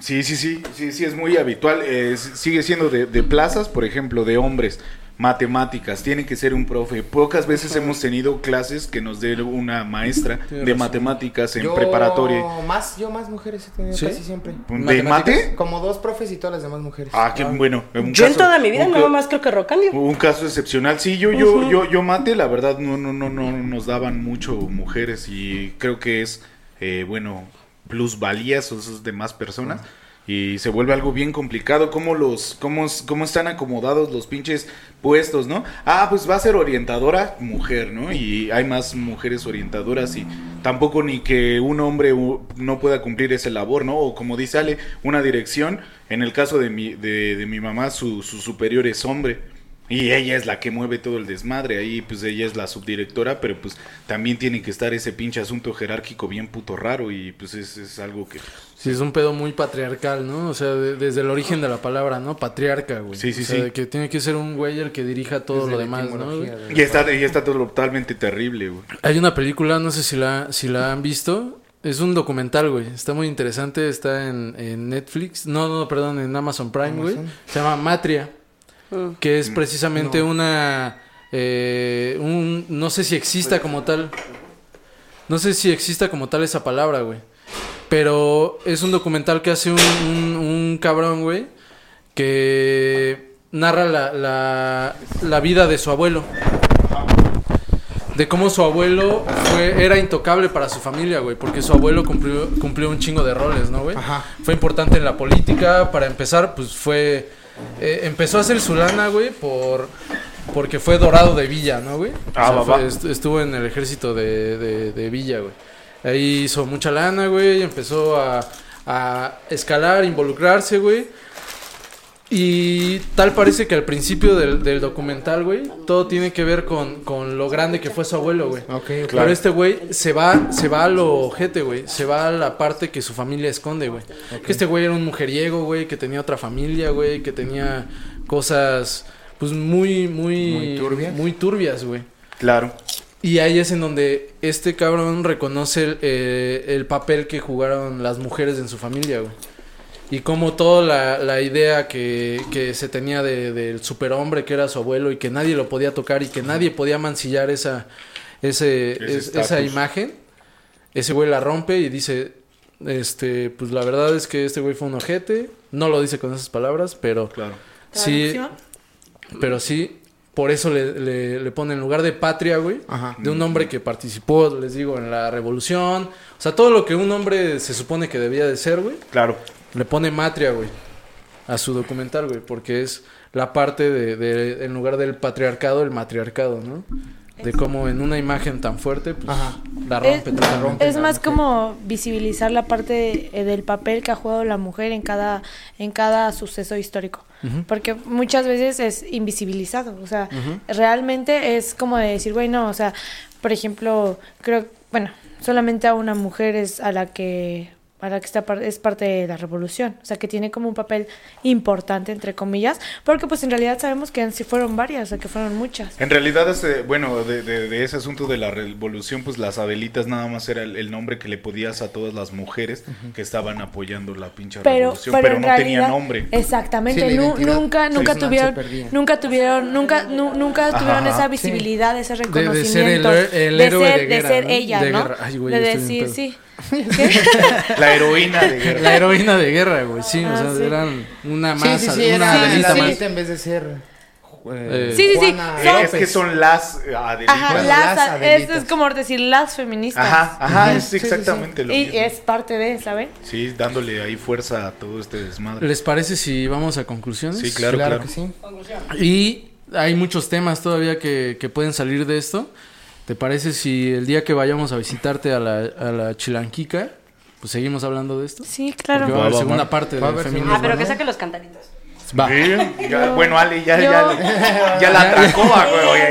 Sí, sí, sí, sí, sí, es muy habitual. eh, sigue siendo de, de plazas, por ejemplo, de hombres. Matemáticas, tiene que ser un profe. Pocas veces hemos tenido clases que nos dé una maestra Tienes de razón. matemáticas en Yo preparatoria. Más, yo más mujeres he tenido ¿Sí? casi siempre. ¿De mate? Como dos profes y todas las demás mujeres. Ah, qué bueno. un yo en toda mi vida nada más creo que Rocandio. Un caso excepcional. Sí, yo, yo, yo, yo mate, la verdad, no, no, no, no nos daban mucho mujeres y creo que es, eh, bueno, plusvalías o esas demás personas. Y se vuelve algo bien complicado. ¿Cómo, los, cómo, ¿Cómo están acomodados los pinches puestos, no? Ah, pues va a ser orientadora mujer, ¿no? Y hay más mujeres orientadoras y tampoco ni que un hombre no pueda cumplir ese labor, ¿no? O como dice Ale, una dirección. En el caso de mi, de, de mi mamá, su superior es hombre. Y ella es la que mueve todo el desmadre. Ahí, pues ella es la subdirectora, pero pues también tiene que estar ese pinche asunto jerárquico bien puto raro. Y pues es, es algo que. Sí, es un pedo muy patriarcal, ¿no? O sea, de- desde el origen de la palabra, ¿no? Patriarca, güey. Sí, sí, O sea, sí. de que tiene que ser un güey el que dirija todo Desde lo demás, ¿no? güey? de- Y está, y está totalmente terrible, güey. Hay una película, no sé si la, si la han visto. Es un documental, güey. Está muy interesante. Está en, en Netflix. No, no, perdón, en Amazon Prime, güey. Amazon. Se llama Matria. Mm. Que es precisamente una... eh, un, no sé si exista como tal. No sé si exista como tal esa palabra, güey. Pero es un documental que hace un, un, un cabrón, güey. Que narra la, la, la vida de su abuelo. De cómo su abuelo fue, era intocable para su familia, güey. Porque su abuelo cumplió, cumplió un chingo de roles, ¿no, güey? Ajá. Fue importante en la política. Para empezar, pues fue... eh, empezó a hacer su lana, güey, por... Porque fue dorado de Villa, ¿no, güey? O Ah, sea, fue- estuvo en el ejército de, de, de Villa, güey. Ahí hizo mucha lana, güey. Empezó a, a escalar, involucrarse, güey. Y tal parece que al principio del, del documental, güey, todo tiene que ver con, con lo grande que fue su abuelo, güey. Ok, ok. Pero este güey se va, se va a lo ojete, güey. Se va a la parte que su familia esconde, güey. Que este güey era un mujeriego, güey, que tenía otra familia, güey, que tenía cosas, pues muy, muy... Muy turbias. Muy turbias, güey. Claro. Y ahí es en donde este cabrón reconoce el, eh, el papel que jugaron las mujeres en su familia, güey. Y como toda la, la idea que, que se tenía de- del superhombre que era su abuelo y que nadie lo podía tocar y que nadie podía mancillar esa, ese, Ese es- esa imagen, ese güey la rompe y dice, este, pues la verdad es que este güey fue un ojete. No lo dice con esas palabras, pero Claro. sí, pero sí, por eso le, le, le pone en lugar de patria, güey, Ajá. de un hombre que participó, les digo, en la revolución. O sea, todo lo que un hombre se supone que debía de ser, güey, Claro. Le pone matria, güey, a su documental, güey, porque es la parte de, de- en lugar del patriarcado, el matriarcado, ¿no? De cómo en una imagen tan fuerte, pues, Ajá. la Es, rompe totalmente. es más como visibilizar la parte eh, del papel que ha jugado la mujer en cada, en cada suceso histórico. Porque muchas veces es invisibilizado. O sea, realmente es como de decir, güey, no, o sea, por ejemplo, creo, bueno, solamente a una mujer es a la que a la que está par- es parte de la revolución, o sea que tiene como un papel importante entre comillas, porque pues en realidad sabemos que sí fueron varias, o sea que fueron muchas. En realidad, este, bueno, de, de- de ese asunto de la revolución, pues las Abelitas nada más era el, el nombre que le podías a todas las mujeres que estaban apoyando la pinche pero, revolución, pero, pero, en no realidad, tenía nombre. Exactamente, Sí, nunca, nunca tuvieron, nunca tuvieron, nunca, nu- nunca Ajá, tuvieron esa visibilidad, ese de ser el reconocimiento, de héroe ser, de ser ¿no? ella, De ¿no? guerra. Ay, güey, de estoy bien decir, sí. ¿Qué? [LAUGHS] La heroína de [LAUGHS] guerra. La heroína de guerra, güey, sí, o Ah, sea, sí. eran una Sí, más, sí, sí, una Adelita más. En vez de ser. eh, Sí, sí, sí, Eh, son- es que son las eh, Adelitas. Ajá, las, las Adelitas. es como decir las feministas. Ajá, ajá, es Sí, sí, sí. exactamente lo Y mismo. es parte de, ¿saben? Sí, dándole ahí fuerza a todo este desmadre. ¿Les parece si vamos a conclusiones? Sí, claro, claro, claro. que sí. Y hay muchos temas todavía que, que pueden salir de esto. ¿Te parece si el día que vayamos a visitarte a la, a la Chilanquica, pues seguimos hablando de esto? Sí, Porque claro. va a Va, haber va, segunda va. parte a haber feminismo. Ah, pero que saque los cantaritos. Va. Sí, ya- bueno, Ale, ya, Yo- ya, ya la atacó, güey.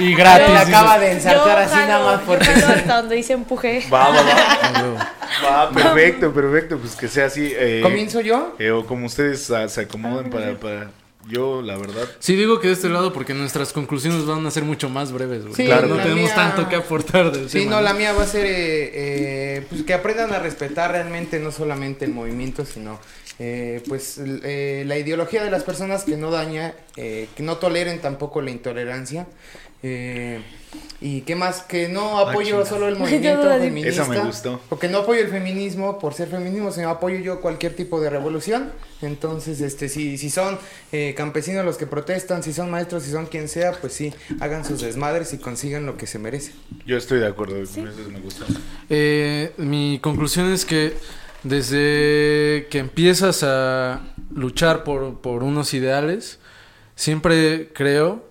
Y Yo gratis. le acaba de ensartar así jalo- nada más porque. hasta donde dice empuje. Va, va, va. Ah. Va, perfecto, perfecto. Pues que sea así. eh, ¿Comienzo yo? eh, o como ustedes ah, se acomoden para, para. Yo, la verdad. Sí, digo que de este lado porque nuestras conclusiones van a ser mucho más breves, güey. Sí, claro, no tenemos mía- tanto que aportar del Sí, tema, no, la mía va a ser eh, eh, pues que aprendan a respetar realmente no solamente el movimiento, sino eh, pues eh, la ideología de las personas que no daña, eh, que no toleren tampoco la intolerancia. Eh, y qué más, que no apoyo solo el [LAUGHS] movimiento feminista. Esa me gustó. O que no apoyo el feminismo por ser feminismo, sino apoyo yo cualquier tipo de revolución. Entonces, este, si, si son eh, campesinos los que protestan, si son maestros, si son quien sea, pues sí, hagan sus desmadres y consigan lo que se merecen. Yo estoy de acuerdo. Eso me gusta. Eh, mi conclusión es que desde que empiezas a luchar por, por unos ideales, siempre creo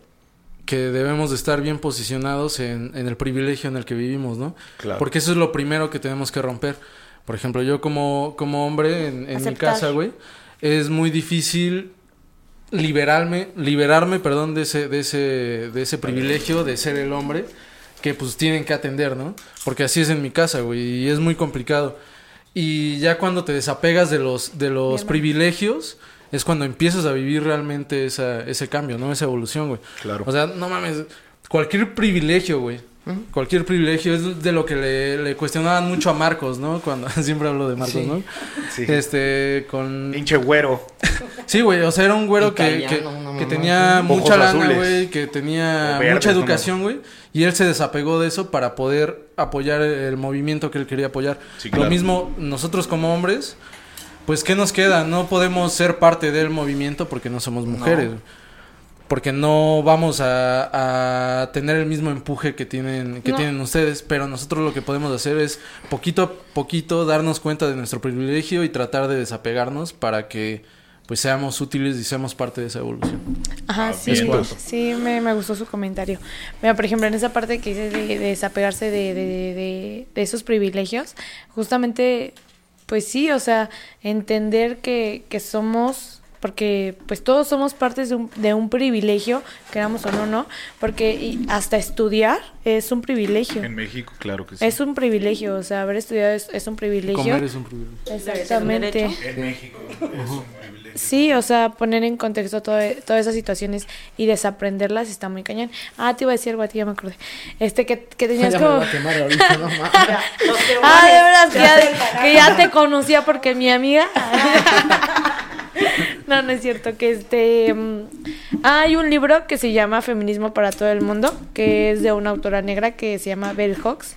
que debemos de estar bien posicionados en, en el privilegio en el que vivimos, ¿no? Claro. Porque eso es lo primero que tenemos que romper. Por ejemplo, yo como, como hombre en, en mi casa, güey, es muy difícil liberarme, liberarme, perdón, de ese, de ese, de ese privilegio de ser el hombre que pues tienen que atender, ¿no? Porque así es en mi casa, güey, y es muy complicado. Y ya cuando te desapegas de los, de los Bien, privilegios, es cuando empiezas a vivir realmente esa, ese cambio, ¿no? Esa evolución, güey. Claro. O sea, no mames, cualquier privilegio, güey. Cualquier privilegio es de lo que le, le cuestionaban mucho a Marcos, ¿no? Cuando [LAUGHS] siempre hablo de Marcos, Sí. ¿no? Sí. Este, con... Pinche güero. Sí, güey, o sea, era un güero que, que, tenía mucha lana, güey, que tenía verdes, mucha educación, güey, y él se desapegó de eso para poder apoyar el movimiento que él quería apoyar. Sí, Lo mismo nosotros como hombres, pues ¿qué nos queda? No podemos ser parte del movimiento porque no somos mujeres. Porque no vamos a, a tener el mismo empuje que tienen que No. tienen ustedes, pero nosotros lo que podemos hacer es poquito a poquito darnos cuenta de nuestro privilegio y tratar de desapegarnos para que pues seamos útiles y seamos parte de esa evolución. Ajá, Ah, sí, sí, me, me gustó su comentario. Mira, por ejemplo, en esa parte que dices de, de desapegarse de, de, de, de esos privilegios, justamente, pues sí, o sea, entender que, que somos, porque pues todos somos partes de un, de un privilegio, queramos o no, ¿no? Porque y hasta estudiar es un privilegio. En México, claro que sí. Es un privilegio, o sea, haber estudiado es, es un privilegio. Comer es un privilegio. Exactamente. En México es un privilegio. Sí, o sea, poner en contexto todo- todas esas situaciones y desaprenderlas está muy cañón. Ah, te iba a decir algo a ti, ya me acordé. Este, que, que tenías Ya me como... a quemar ahorita, no [LAUGHS] Ah, de veras, que ya, que ya te conocía porque mi amiga... [LAUGHS] [LAUGHS] No, no es cierto. Que este. mm, hay un libro que se llama Feminismo para todo el mundo, que es de una autora negra que se llama Bell Hooks.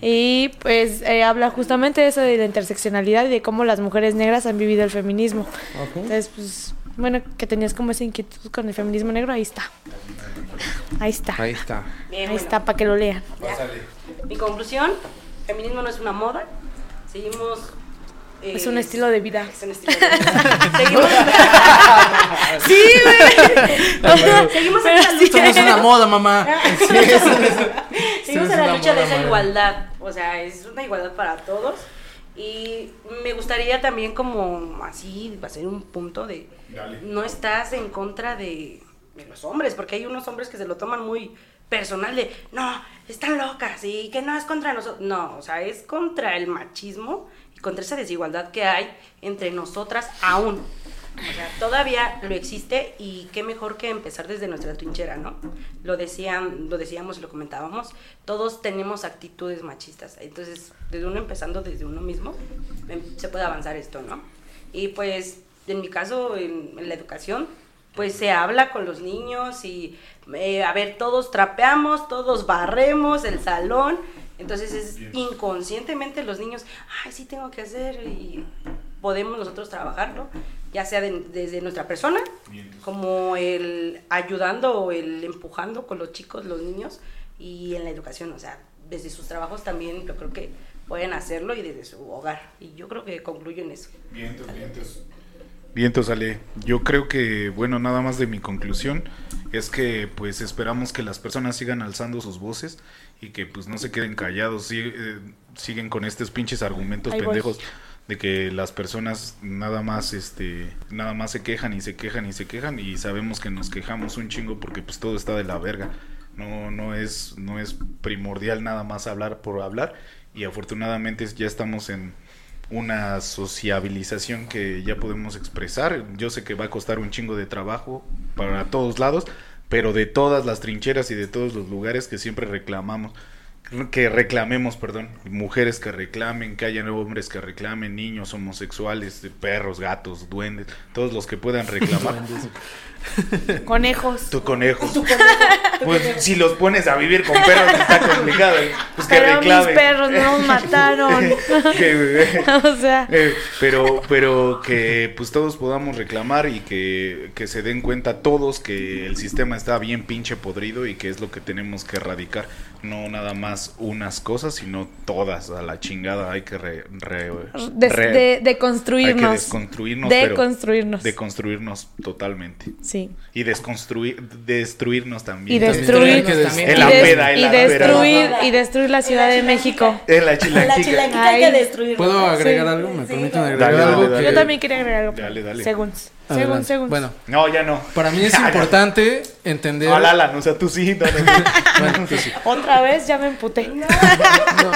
Y pues eh, habla justamente de eso de la interseccionalidad y de cómo las mujeres negras han vivido el feminismo. Entonces, pues. Bueno, que tenías como esa inquietud con el feminismo negro, ahí está. [LAUGHS] Ahí está. Ahí está. Bien, Ahí bueno. está, para que lo lean. Mi conclusión, feminismo no es una moda. Seguimos... eh, Es un estilo de vida. Es un estilo de vida. [LAUGHS] Seguimos... [LAUGHS] Sí, güey. [LAUGHS] Seguimos en sí. lucha. Esto no es una moda, mamá. Seguimos es en la lucha de esa madre. igualdad. O sea, es una igualdad para todos. Y me gustaría también como así hacer un punto de Dale. no estás en contra de, de los hombres, porque hay unos hombres que se lo toman muy personal de no, están locas y que no es contra nosotros. No, o sea, es contra el machismo contra esa desigualdad que hay entre nosotras aún. O sea, todavía lo existe y qué mejor que empezar desde nuestra trinchera, ¿no? Lo decían, lo decíamos y lo comentábamos, todos tenemos actitudes machistas, entonces desde uno empezando desde uno mismo em, se puede avanzar esto, ¿no? Y pues en mi caso en, en la educación pues se habla con los niños y eh, a ver todos trapeamos, todos barremos el salón, entonces es inconscientemente los niños, ay sí tengo que hacer y podemos nosotros trabajarlo, ya sea de- desde nuestra persona, como el ayudando o el empujando con los chicos, los niños, y en la educación, o sea, desde sus trabajos también yo creo que pueden hacerlo y desde su hogar. Y yo creo que concluyo en eso. Vientos, vientos. Vientos, Ale. Yo creo que, bueno, nada más de mi conclusión es que, pues, esperamos que las personas sigan alzando sus voces y que, pues, no se queden callados, eh, siguen con estos pinches argumentos Ahí voy. pendejos de que las personas nada más, este, nada más se quejan y se quejan y se quejan y sabemos que nos quejamos un chingo porque, pues, todo está de la verga. No, no es, no es primordial nada más hablar por hablar y afortunadamente ya estamos en una sociabilización que ya podemos expresar. Yo sé que va a costar un chingo de trabajo para todos lados, pero de todas las trincheras y de todos los lugares que siempre reclamamos, que reclamemos, perdón, mujeres que reclamen, que haya hombres que reclamen, niños, homosexuales, perros, gatos, duendes, todos los que puedan reclamar. [LAUGHS] Conejos. tu conejo. Pues si los pones a vivir con perros está complicado. Pues que Pero mis reclamen. perros no nos mataron. [LAUGHS] Que- [LAUGHS] o sea, eh, pero, pero que pues todos podamos reclamar y que, que se den cuenta todos que el sistema está bien pinche podrido y que es lo que tenemos que erradicar. No nada más unas cosas, sino todas a la chingada. Hay que re, re- de, re- de, de hay construirnos. que desconstruirnos. pero Deconstruirnos. Deconstruirnos totalmente. Sí. Y desconstruir, destruirnos también. Y destruir. En la peda, en la destruir, y destruir la Ciudad de México. La hay que destruirla. ¿Puedo agregar Sí. algo? ¿Me Sí, permiten dale. agregar Dale, algo? dale, dale. Yo también quería agregar algo. Dale, dale. Según. Según, según. Bueno, No, ya no. para mí es [LAUGHS] importante entender. No, Alan, o sea, tú sí. no, no, no. [LAUGHS] Bueno, tú sí. Otra vez ya me emputé. [LAUGHS] No,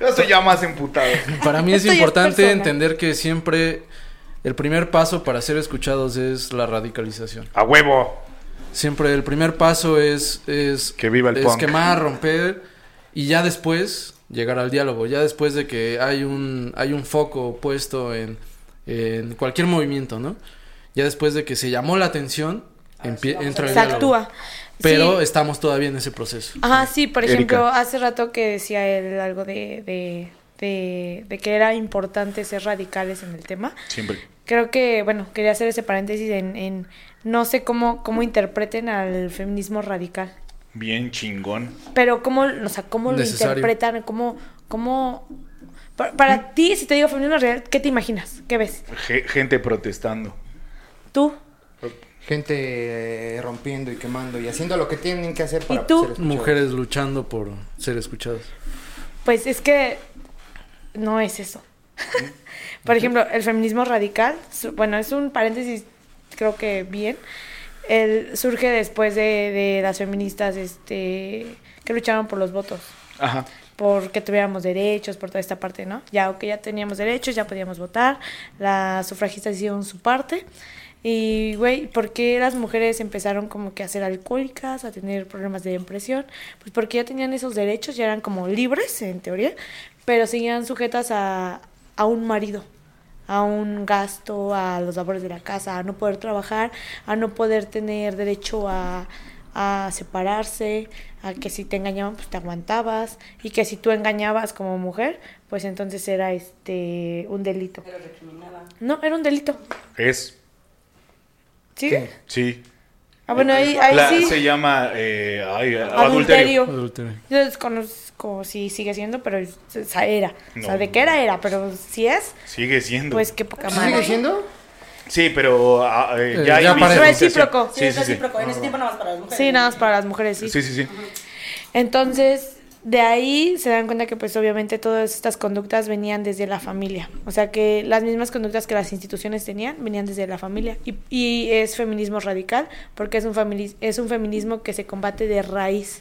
Yo estoy ya más emputado. para mí es importante entender que siempre el primer paso para ser escuchados es la radicalización. A huevo. Siempre el primer paso es, es, Que viva el es punk. quemar, romper y ya después llegar al diálogo. Ya después de que hay un, hay un foco puesto en, en cualquier movimiento, ¿no? Ya después de que se llamó la atención, empie- entra el Se diálogo. actúa. Pero Sí. estamos todavía en ese proceso. Ajá, sí, por Erika. ejemplo, hace rato que decía él algo de, de, de, de que era importante ser radicales en el tema. Siempre. Creo que, bueno, quería hacer ese paréntesis en, en no sé cómo, cómo interpreten al feminismo radical. Bien chingón. Pero cómo, o sea, cómo lo interpretan, cómo, cómo... Para, para ti, si te digo feminismo radical, ¿qué te imaginas? ¿Qué ves? Ge- gente protestando. ¿Tú? Gente eh, rompiendo y quemando y haciendo lo que tienen que hacer para tú? ser escuchados. Mujeres luchando por ser escuchadas. Pues es que no es eso. [LAUGHS] Por ejemplo, el feminismo radical, su- bueno, es un paréntesis, creo que bien. El, surge después de, de las feministas este, que lucharon por los votos, Ajá. por que tuviéramos derechos, por toda esta parte, ¿no? Ya que ya teníamos derechos, ya podíamos votar, las sufragistas hicieron su parte. Y, güey, ¿por qué las mujeres empezaron como que a ser alcohólicas, a tener problemas de depresión? Pues porque ya tenían esos derechos, ya eran como libres, en teoría, pero seguían sujetas a, a un marido, a un gasto, a los labores de la casa, a no poder trabajar, a no poder tener derecho a, a separarse, a que si te engañaban pues te aguantabas y que si tú engañabas como mujer pues entonces era este un delito. Pero. No, era un delito. Es. ¿Sí? Sí. Ah, bueno, ahí, ahí La- sí. Se llama eh, ay, Adulterio. adulterio. Adulterio. Yo desconozco si sigue siendo, pero es- o sea, era. O sea, No. de qué era, era, pero si es, Sigue siendo. pues qué poca ¿Sí madre. sigue siendo? sí, pero ah, eh, Eh, ya hay ya parece. Recíproco. Sí, Sí, es sí, sí. recíproco. En ese tiempo nada más para las mujeres. Sí, nada más para las mujeres, sí. Sí, sí, sí. Entonces, de ahí se dan cuenta que pues obviamente todas estas conductas venían desde la familia. O sea que las mismas conductas que las instituciones tenían venían desde la familia. Y, y es feminismo radical porque es un, femini- es un feminismo que se combate de raíz.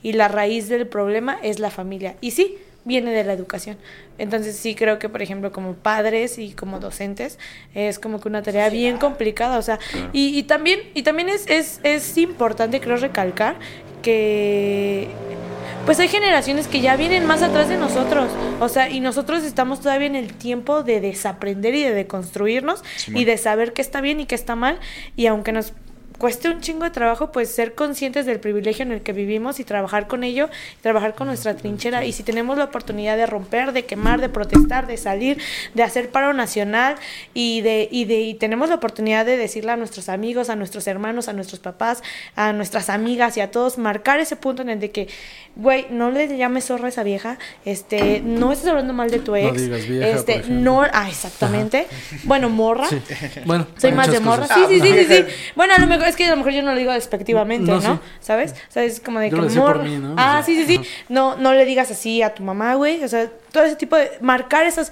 Y la raíz del problema es la familia. Y sí, viene de la educación. Entonces sí creo que, por ejemplo, como padres y como docentes, es como que una tarea bien complicada. O sea, y, y también, y también es, es, es importante, creo, recalcar que pues hay generaciones que ya vienen más atrás de nosotros. O sea, y nosotros estamos todavía en el tiempo de desaprender y de deconstruirnos y de saber qué está bien y qué está mal. Y aunque nos cueste un chingo de trabajo, pues ser conscientes del privilegio en el que vivimos y trabajar con ello, y trabajar con nuestra trinchera. Y si tenemos la oportunidad de romper, de quemar, de protestar, de salir, de hacer paro nacional y de, y de y tenemos la oportunidad de decirle a nuestros amigos, a nuestros hermanos, a nuestros papás, a nuestras amigas y a todos, marcar ese punto en el de que, güey, no le llames zorra a esa vieja, este, no estés hablando mal de tu ex, digas vieja, este, no, ah, exactamente. Bueno, morra. Sí. Bueno, Soy más de morra. cosas. Sí, sí, sí, sí, sí. Bueno, a lo mejor es que a lo mejor yo no lo digo despectivamente, ¿no? No, sí. ¿Sabes? O sea, es como de Yo que lo decía por mí, ¿no? Ah, O sea, sí, sí, sí. No, no le digas así a tu mamá, güey. O sea, todo ese tipo de marcar esas.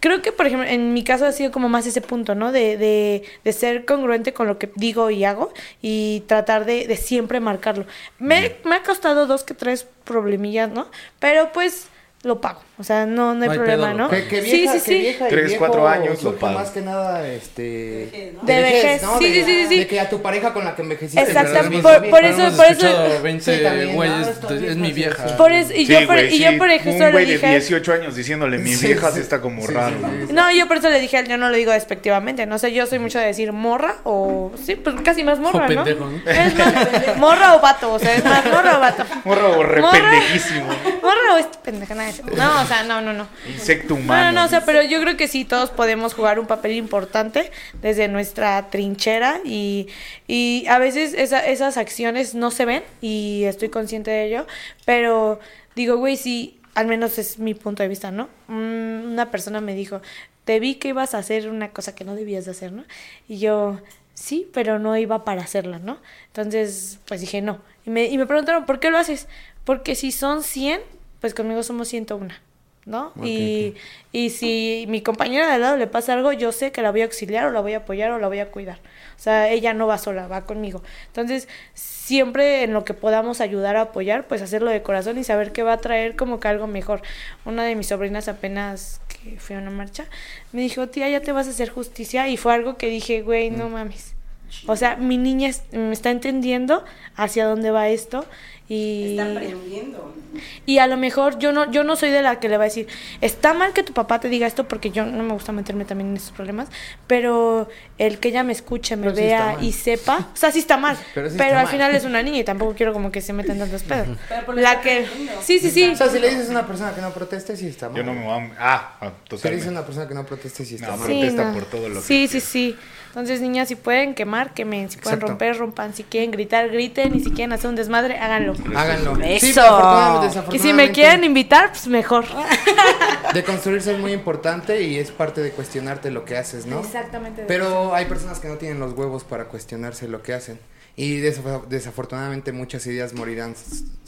Creo que, por ejemplo, en mi caso ha sido como más ese punto, ¿no? De, de, de ser congruente con lo que digo y hago y tratar de, de siempre marcarlo. Me, me ha costado dos que tres problemillas, ¿no? Pero pues lo pago. O sea, no, no hay No hay problema, pedo, ¿no? lo Que, que sí, vieja, sí, sí. vieja Tres, viejo cuatro años lo pago. más que nada, este... Vejez, ¿no? de De vejez, ¿no? sí, de, sí, sí, sí. De que a tu pareja con la que envejeciste... Exactamente, te por- eso- por eso- escuchado 20 Sí, también, güeyes, ¿no? Estos de- es mi vieja. Por eso, y, Sí, yo por, güey, y yo sí. por ejemplo Un le güey de dije. 18 años diciéndole mi Sí, vieja sí. sí está como Sí, raro. No, yo por eso le dije, yo no lo digo despectivamente, no sé, yo soy mucho de decir morra o, sí, pues casi más morra, O [LAUGHS] ¿no? Es más, morra o vato, o sea, es más morra o vato. Morra. pendejísimo. Morra o este pendeja. No, o sea, no, no, no. Insecto No, humano. no, no, o sea, pero yo creo que sí, todos podemos jugar un papel importante desde nuestra trinchera y, y a veces esa- esas acciones no se ven y estoy consciente de ello, pero digo, güey, sí, al menos es mi punto de vista, ¿no? Mm, Una persona me dijo, te vi que ibas a hacer una cosa que no debías de hacer, ¿no? Y yo, sí, pero no iba para hacerla, ¿no? Entonces, pues dije, no. Y me, y me preguntaron, ¿por qué lo haces? Porque si son 100, pues conmigo somos 101. ¿No? y, y si mi compañera de al lado le pasa algo, yo sé que la voy a auxiliar o la voy a apoyar o la voy a cuidar. O sea, ella no va sola, va conmigo. Entonces, siempre en lo que podamos ayudar a apoyar, pues hacerlo de corazón y saber que va a traer como que algo mejor. Una de mis sobrinas apenas que fue a una marcha, me dijo, tía, ya te vas a hacer justicia. Y fue algo que dije, güey, no mames. O sea, mi niña está entendiendo hacia dónde va esto y Está aprendiendo. y a lo mejor yo no yo no soy de la que le va a decir, está mal que tu papá te diga esto porque yo no me gusta meterme también en esos problemas, pero el que ella me escuche, me Pero sí vea y sepa, o sea, sí está mal, Pero [LAUGHS] pero, sí está al mal. final es una niña y tampoco quiero como que se metan tantos pedos. Pero La que. Sí, sí, sí. O sea, si le dices a una persona que no proteste, sí está mal. Yo no me voy a... Ah, ah, Si le dices a totalmente. una persona que no proteste, sí está No, mal. pero- protesta por todo lo que Sí, sí, sí. Entonces, niñas, si pueden quemar, quemen. Si pueden Exacto. romper, rompan. Si quieren gritar, griten. Y si quieren hacer un desmadre, háganlo. Háganlo. Eso. Sí, y si me quieren invitar, pues mejor. [LAUGHS] De construirse es muy importante y es parte de cuestionarte lo que haces, ¿no? Exactamente. Pero hay personas que no tienen los huevos para cuestionarse lo que hacen. Y desaf- desafortunadamente muchas ideas morirán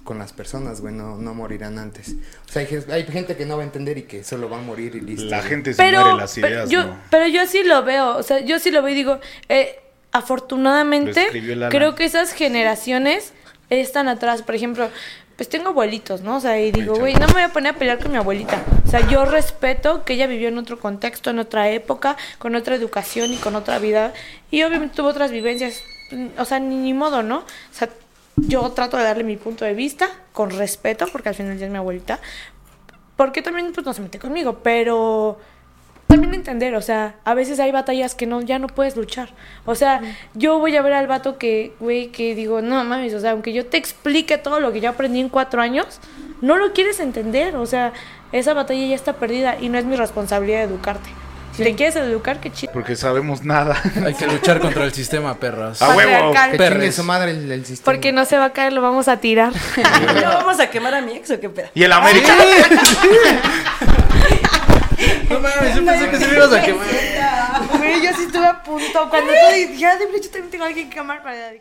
con las personas, güey, no, no morirán antes. O sea, hay, hay gente que no va a entender y que solo va a morir y listo. La güey. gente se muere pero, las pero ideas, yo, ¿no? pero yo sí lo veo, o sea, yo sí lo veo y digo, eh, afortunadamente, creo que esas generaciones están atrás. Por ejemplo, pues tengo abuelitos, ¿no? O sea, y digo, güey, no me voy a poner a pelear con mi abuelita. O sea, yo respeto que ella vivió en otro contexto, en otra época, con otra educación y con otra vida. Y obviamente tuvo otras vivencias. O sea, ni, ni modo, ¿no? O sea, yo trato de darle mi punto de vista con respeto, porque al final ya es mi abuelita. Porque también pues no se mete conmigo, pero también entender, o sea, a veces hay batallas que no, ya no puedes luchar. O sea, yo voy a ver al vato que, güey, que digo, no mames, o sea, aunque yo te explique todo lo que yo aprendí en cuatro años, no lo quieres entender. O sea, esa batalla ya está perdida y no es mi responsabilidad educarte. Si te quieres educar, qué chido. Porque sabemos nada. [LAUGHS] Hay que luchar contra el sistema, perras. A huevo. Que su madre el, el sistema. Porque no se va a caer, lo vamos a tirar. [LAUGHS] [LAUGHS] ¿No vamos a quemar a mi ex o qué pedo? Y el América. No mames, yo pensé que se me ibas a quemar. Güey, yo sí estuve a punto. Cuando tú dijiste, ya de hecho también tengo alguien que amar para